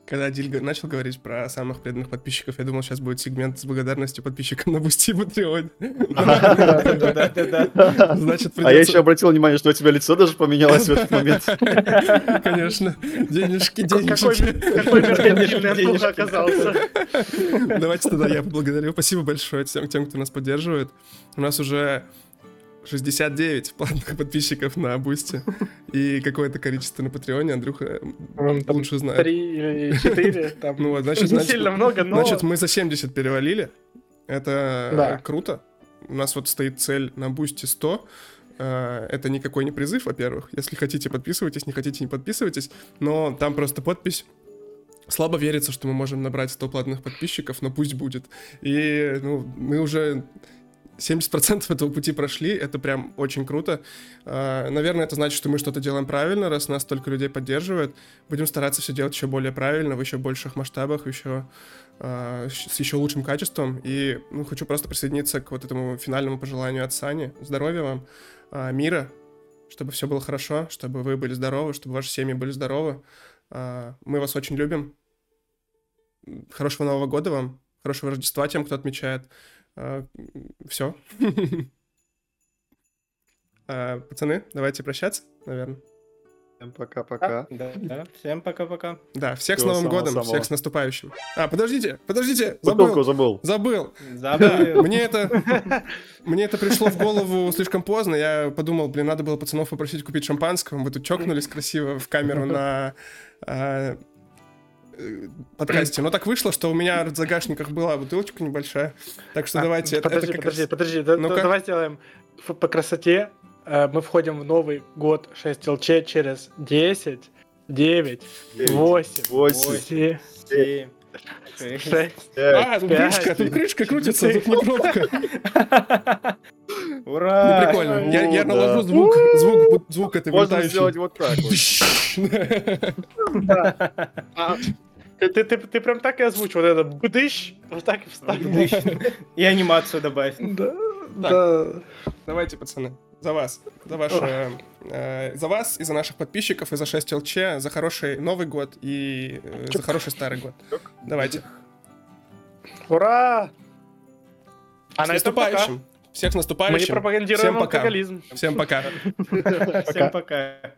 Когда Адиль начал говорить про самых преданных подписчиков, я думал, сейчас будет сегмент с благодарностью подписчикам на Бусти и Патреоне. Да-да-да. Значит, А я еще обратил внимание, что у тебя лицо даже поменялось в этот момент. Конечно. Денежки, денежки. какой оказался. Давайте тогда я поблагодарю. Спасибо большое всем тем, кто нас поддерживает. У нас уже 69 платных подписчиков на Бусти и какое-то количество на Патреоне. Андрюха там лучше знает. Три или четыре, Ну вот, значит, значит, сильно много, но... Значит, мы за 70 перевалили. Это Да. э, круто. У нас вот стоит цель на бусте 100. Э, Это никакой не призыв, во-первых. Если хотите, подписывайтесь, не хотите, не подписывайтесь. Но там просто подпись. Слабо верится, что мы можем набрать 100 платных подписчиков, но пусть будет. И ну, мы уже 70% этого пути прошли, это прям очень круто. А, Наверное, это значит, что мы что-то делаем правильно, раз нас столько людей поддерживает. Будем стараться все делать еще более правильно, в еще больших масштабах, еще а, с еще лучшим качеством. И ну, хочу просто присоединиться к вот этому финальному пожеланию от Сани. Здоровья вам, а, мира, чтобы все было хорошо, чтобы вы были здоровы, чтобы ваши семьи были здоровы. Мы вас очень любим. Хорошего Нового года вам, хорошего Рождества тем, кто отмечает. Все. Пацаны, давайте прощаться, наверное. Всем пока-пока. Да, да. Всем пока-пока. Да, всех с Всего Новым годом, самого-самого. всех с наступающим. А, подождите, подождите, забыл, забыл. забыл. Забыл. Мне это, мне это пришло в голову слишком поздно. Я подумал, блин, надо было пацанов попросить купить шампанского. Мы тут чокнулись красиво в камеру на а, э, Э, подкасте. Но ну так вышло, что у меня в загашниках была бутылочка небольшая. Так что а, давайте... Подожди, это подожди, раз... подожди. Ну -ка. давай сделаем по красоте. Э, мы входим в новый год 6ЛЧ через 10, 9, 9 8, 8, 8 7, 7 6, 6 5, 5, 5, 5, 5, 5, 5, 5, 5, 5, 5, 5, 5, 5, 5, 5, 5, 5, 5, 5, 5, 5, 5, 5, 5, 5, 5, 5, ты ти, ти, прям так и озвучив, вот это будиш, вот так и встав. и анимацию добавь. Да, да. Давайте, пацаны. За вас. За ваш, э, за вас и за наших подписчиков, и за 6 ЛЧ, за хороший Новый год и э, за хороший старый год. Давайте. Ура! А С на наступающим! Всех с наступающим! Мы пропагандируем Всем пока. Всем пока. Всем пока.